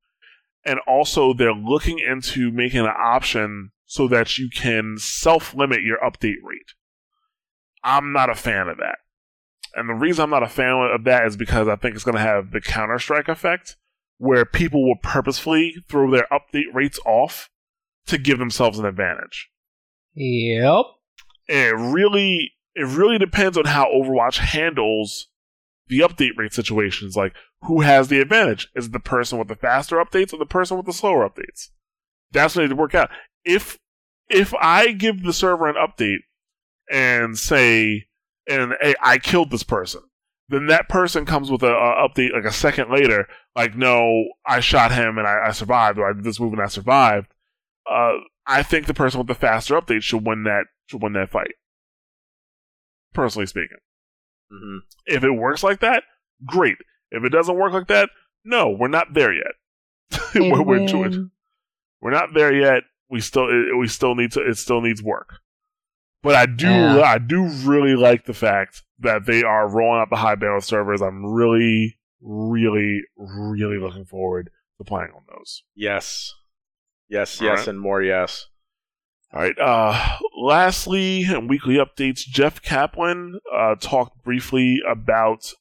And also, they're looking into making an option so that you can self limit your update rate. I'm not a fan of that. And the reason I'm not a fan of that is because I think it's going to have the Counter Strike effect, where people will purposefully throw their update rates off to give themselves an advantage. Yep. And it really, it really depends on how Overwatch handles the update rate situations. Like, who has the advantage? Is it the person with the faster updates or the person with the slower updates? That's what needs to work out. If if I give the server an update and say, and hey, I killed this person, then that person comes with a, a update like a second later, like, no, I shot him and I, I survived, or I did this move and I survived. Uh, I think the person with the faster update should win that should win that fight. Personally speaking, hmm if it works like that, great. If it doesn't work like that, no, we're not there yet. we're, we're, we're, we're not there yet. We still it, we still need to it still needs work. But I do Yeah. I do really like the fact that they are rolling out the high bandwidth servers. I'm really really really looking forward to playing on those. Yes. Yes, yes, right. and more yes. All right. Uh, lastly, in weekly updates, Jeff Kaplan uh, talked briefly about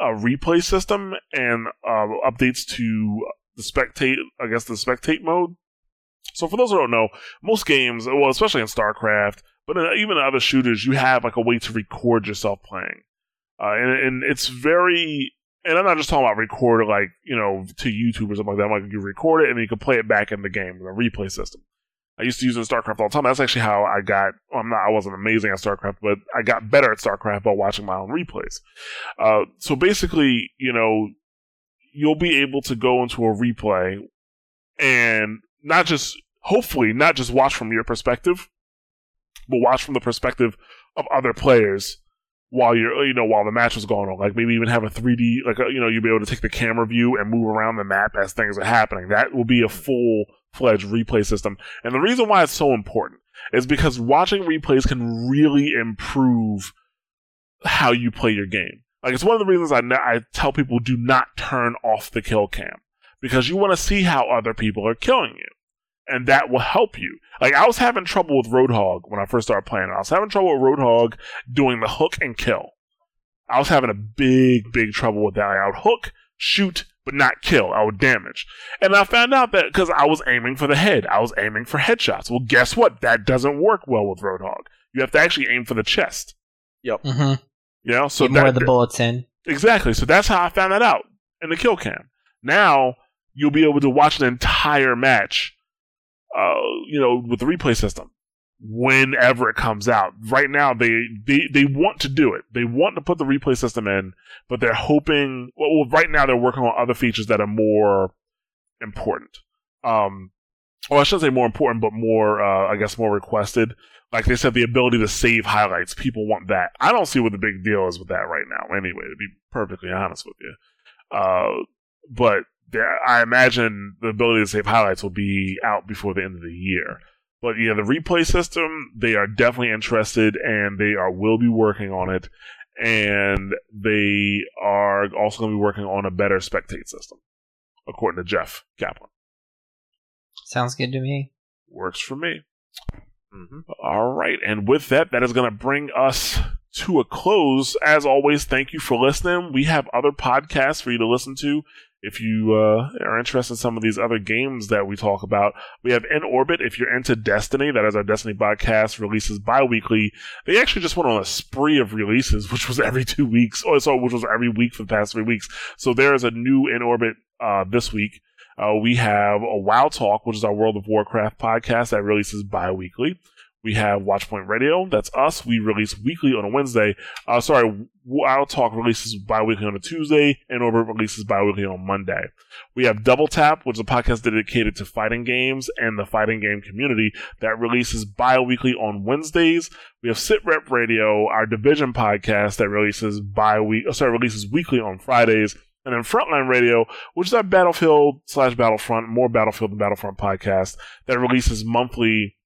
a replay system and uh, updates to the spectate. I guess the spectate mode. So, for those who don't know, most games, well, especially in StarCraft, but in, even in other shooters, you have like a way to record yourself playing, uh, and, and it's very. And I'm not just talking about record like you know to YouTube or something like that. I'm like you record it and you can play it back in the game, the replay system. I used to use it in StarCraft all the time. That's actually how I got. Well, I'm not. I wasn't amazing at StarCraft, but I got better at StarCraft by watching my own replays. Uh, so basically, you know, you'll be able to go into a replay and not just, hopefully, not just watch from your perspective, but watch from the perspective of other players while you're, you know, while the match was going on. Like maybe even have a 3D, like a, you know, you'll be able to take the camera view and move around the map as things are happening. That will be a full fledged replay system. And the reason why it's so important is because watching replays can really improve how you play your game. Like it's one of the reasons I, I tell people do not turn off the kill cam because you want to see how other people are killing you. And that will help you. Like I was having trouble with Roadhog when I first started playing. I was having trouble with Roadhog doing the hook and kill. I was having a big, big trouble with that. I would hook, shoot, but not kill. I would damage. And I found out that because I was aiming for the head, I was aiming for headshots. Well, guess what? That doesn't work well with Roadhog. You have to actually aim for the chest. Mm-hmm. You know, so Get more that, of the bullets in. Exactly. So that's how I found that out in the kill cam. Now you'll be able to watch an entire match, uh, you know, with the replay system whenever it comes out. Right now, they, they they want to do it. They want to put the replay system in, but they're hoping. Well, right now they're working on other features that are more important. Um, well, I shouldn't say more important, but more, uh, I guess, more requested. Like they said, the ability to save highlights. People want that. I don't see what the big deal is with that right now. Anyway, to be perfectly honest with you, uh, but I imagine the ability to save highlights will be out before the end of the year. But yeah, the replay system, they are definitely interested and they are will be working on it. And they are also going to be working on a better spectate system, according to Jeff Kaplan. Sounds good to me. Works for me. hmm All right. And with that, that is going to bring us to a close. As always, thank you for listening. We have other podcasts for you to listen to. If you uh, are interested in some of these other games that we talk about, we have In Orbit. If you're into Destiny, that is our Destiny podcast, releases bi weekly. They actually just went on a spree of releases, which was every two weeks, or so, which was every week for the past three weeks. So there is a new In Orbit uh, this week. Uh, we have a WoW Talk, which is our World of Warcraft podcast that releases bi weekly. We have Watchpoint Radio. That's us. We release weekly on a Wednesday. Uh, sorry, WoW Talk releases bi-weekly on a Tuesday, and Orbit releases bi-weekly on Monday. We have Double Tap, which is a podcast dedicated to fighting games and the fighting game community that releases bi-weekly on Wednesdays. We have Sit Rep Radio, our division podcast that releases bi-week, oh, sorry, releases weekly on Fridays. And then Frontline Radio, which is our Battlefield slash Battlefront, more Battlefield than Battlefront podcast that releases monthly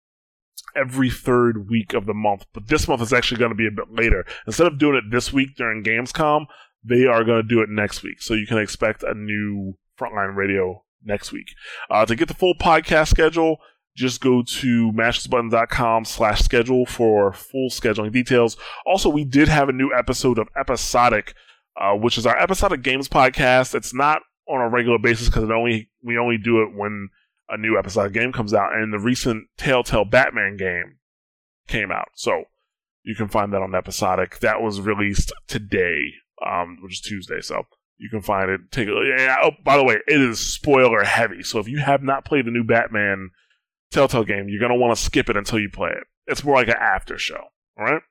every third week of the month. But this month is actually going to be a bit later. Instead of doing it this week during Gamescom, they are going to do it next week. So you can expect a new Frontline Radio next week. Uh, to get the full podcast schedule, just go to mashthosebutton.com slash schedule for full scheduling details. Also, we did have a new episode of Episodic, uh, which is our episodic games podcast. It's not on a regular basis because only we only do it when a new episodic game comes out, and the recent Telltale Batman game came out. So you can find that on episodic. That was released today, um, which is Tuesday. So you can find it. Take yeah, oh, by the way, it is spoiler heavy. So if you have not played the new Batman Telltale game, you're gonna want to skip it until you play it. It's more like an after show. All right.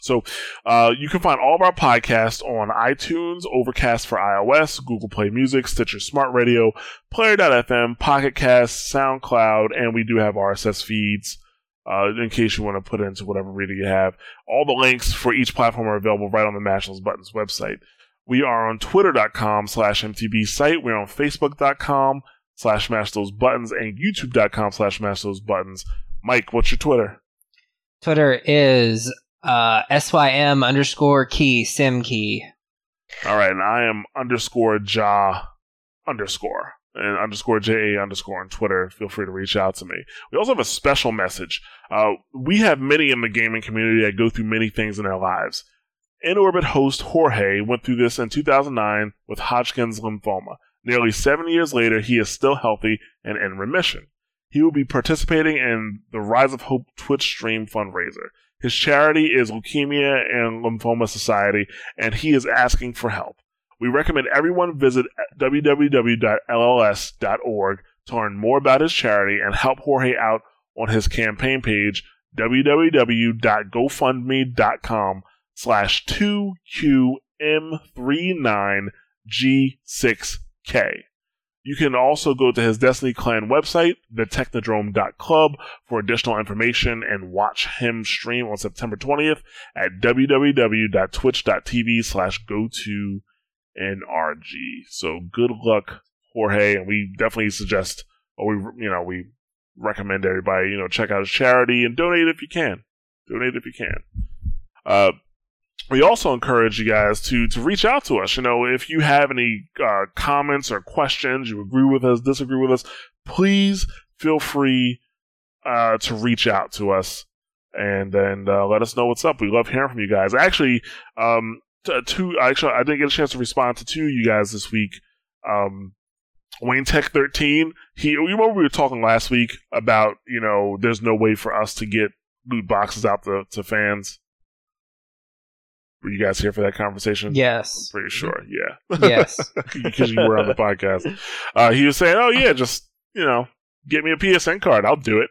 So uh, you can find all of our podcasts on iTunes, Overcast for iOS, Google Play Music, Stitcher Smart Radio, Player.fm, Pocket Cast, SoundCloud, and we do have RSS feeds uh, in case you want to put it into whatever reader you have. All the links for each platform are available right on the Mash Those Buttons website. We are on twitter.com slash MTB site. We're on facebook.com slash mash those buttons and youtube.com slash mash those buttons. Mike, what's your Twitter? Twitter is uh, sym underscore key sim key. All right, and I am underscore ja underscore and underscore ja underscore on Twitter. Feel free to reach out to me. We also have a special message. Uh, we have many in the gaming community that go through many things in their lives. In Orbit host Jorge went through this in 2009 with Hodgkin's lymphoma. Nearly seven years later, he is still healthy and in remission. He will be participating in the Rise of Hope Twitch stream fundraiser. His charity is Leukemia and Lymphoma Society, and he is asking for help. We recommend everyone visit www.lls.org to learn more about his charity and help Jorge out on his campaign page, www.gofundme.com slash 2QM39G6K. You can also go to his Destiny Clan website, thetechnodrome.club, for additional information and watch him stream on September 20th at www.twitch.tv slash go to NRG. So good luck, Jorge, and we definitely suggest, or we, you know, we recommend everybody, you know, check out his charity and donate if you can. Donate if you can. Uh, we also encourage you guys to to reach out to us. You know, if you have any uh, comments or questions, you agree with us, disagree with us, please feel free uh, to reach out to us and and uh, let us know what's up. We love hearing from you guys. Actually, um, two actually I didn't get a chance to respond to two of you guys this week. Um, Wayne Tech 13, he, you remember we were talking last week about, you know, there's no way for us to get loot boxes out to, to fans. Were you guys here for that conversation? Yes. Pretty sure, yeah. Yes. Because you were on the podcast. Uh, he was saying, oh, yeah, just, you know, get me a PSN card. I'll do it.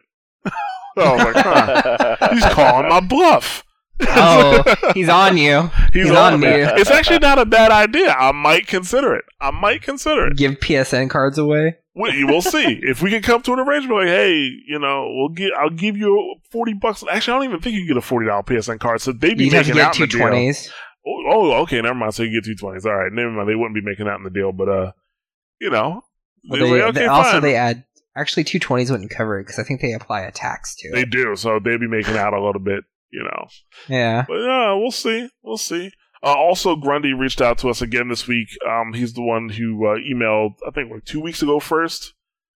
oh, my God. He's calling my bluff. oh, he's on you. He's, He's on, on you. It's actually not a bad idea. I might consider it. I might consider it. Give PSN cards away. We, we'll see if we can come to an arrangement. Like, hey, you know, we'll get. I'll give you forty bucks. Actually, I don't even think you can get a forty dollar PSN card. So they'd be You'd making out in the deal. twenties. Oh, oh, okay, never mind. So you get two twenties. All right, never mind. They wouldn't be making out in the deal, but uh, you know, Well, they, say, okay, they- also fine. they add actually two twenties wouldn't cover it because I think they apply a tax to They it. do. So they'd be making out a little bit. You know, Yeah. But yeah, we'll see. We'll see. Uh, also, Grundy reached out to us again this week. Um, he's the one who uh, emailed, I think, like two weeks ago first,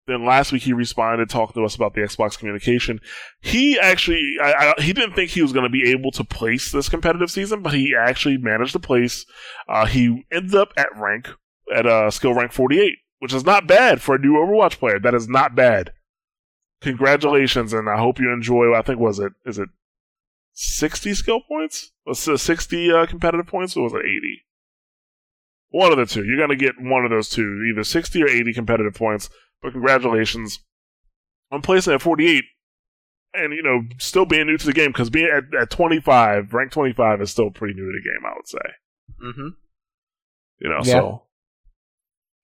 then last week he responded, talking to us about the Xbox communication. He actually, I, I, he didn't think he was going to be able to place this competitive season, but he actually managed to place. Uh, he ended up at rank at uh, skill rank 48, which is not bad for a new Overwatch player. That is not bad. Congratulations, and I hope you enjoy. I think was it is it 60 skill points? Was it 60 uh, competitive points, or was it 80? One of the two. You're going to get one of those two, either 60 or 80 competitive points. But congratulations on placing at 48 and, you know, still being new to the game because being at, at 25, rank 25 is still pretty new to the game, I would say. Mm-hmm. You know, Yeah. so.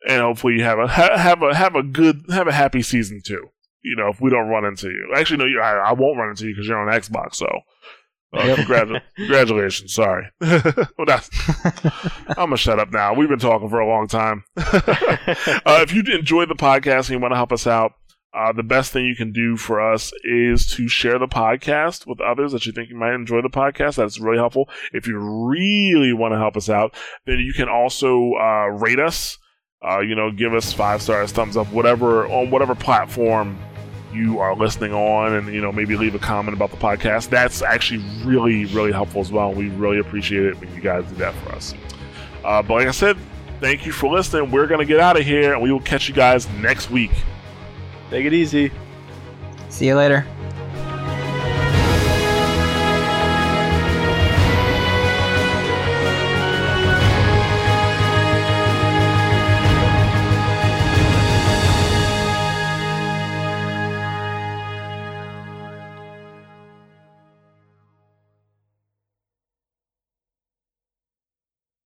And hopefully you have a ha- have a have a good have a happy season too. You know, if we don't run into you, actually, no, you, I, I won't run into you because you're on Xbox. So, Yep. congratu- congratulations. Sorry, well, I'm gonna shut up now. We've been talking for a long time. uh, if you enjoy the podcast and you want to help us out, uh, the best thing you can do for us is to share the podcast with others that you think you might enjoy the podcast. That's really helpful. If you really want to help us out, then you can also uh, rate us. Uh, you know, give us five stars, thumbs up, whatever on whatever platform you are listening on, and you know maybe leave a comment about the podcast. That's actually really, really helpful as well. We really appreciate it when you guys do that for us. Uh, but like I said, thank you for listening. We're gonna get out of here, and we will catch you guys next week. Take it easy. See you later.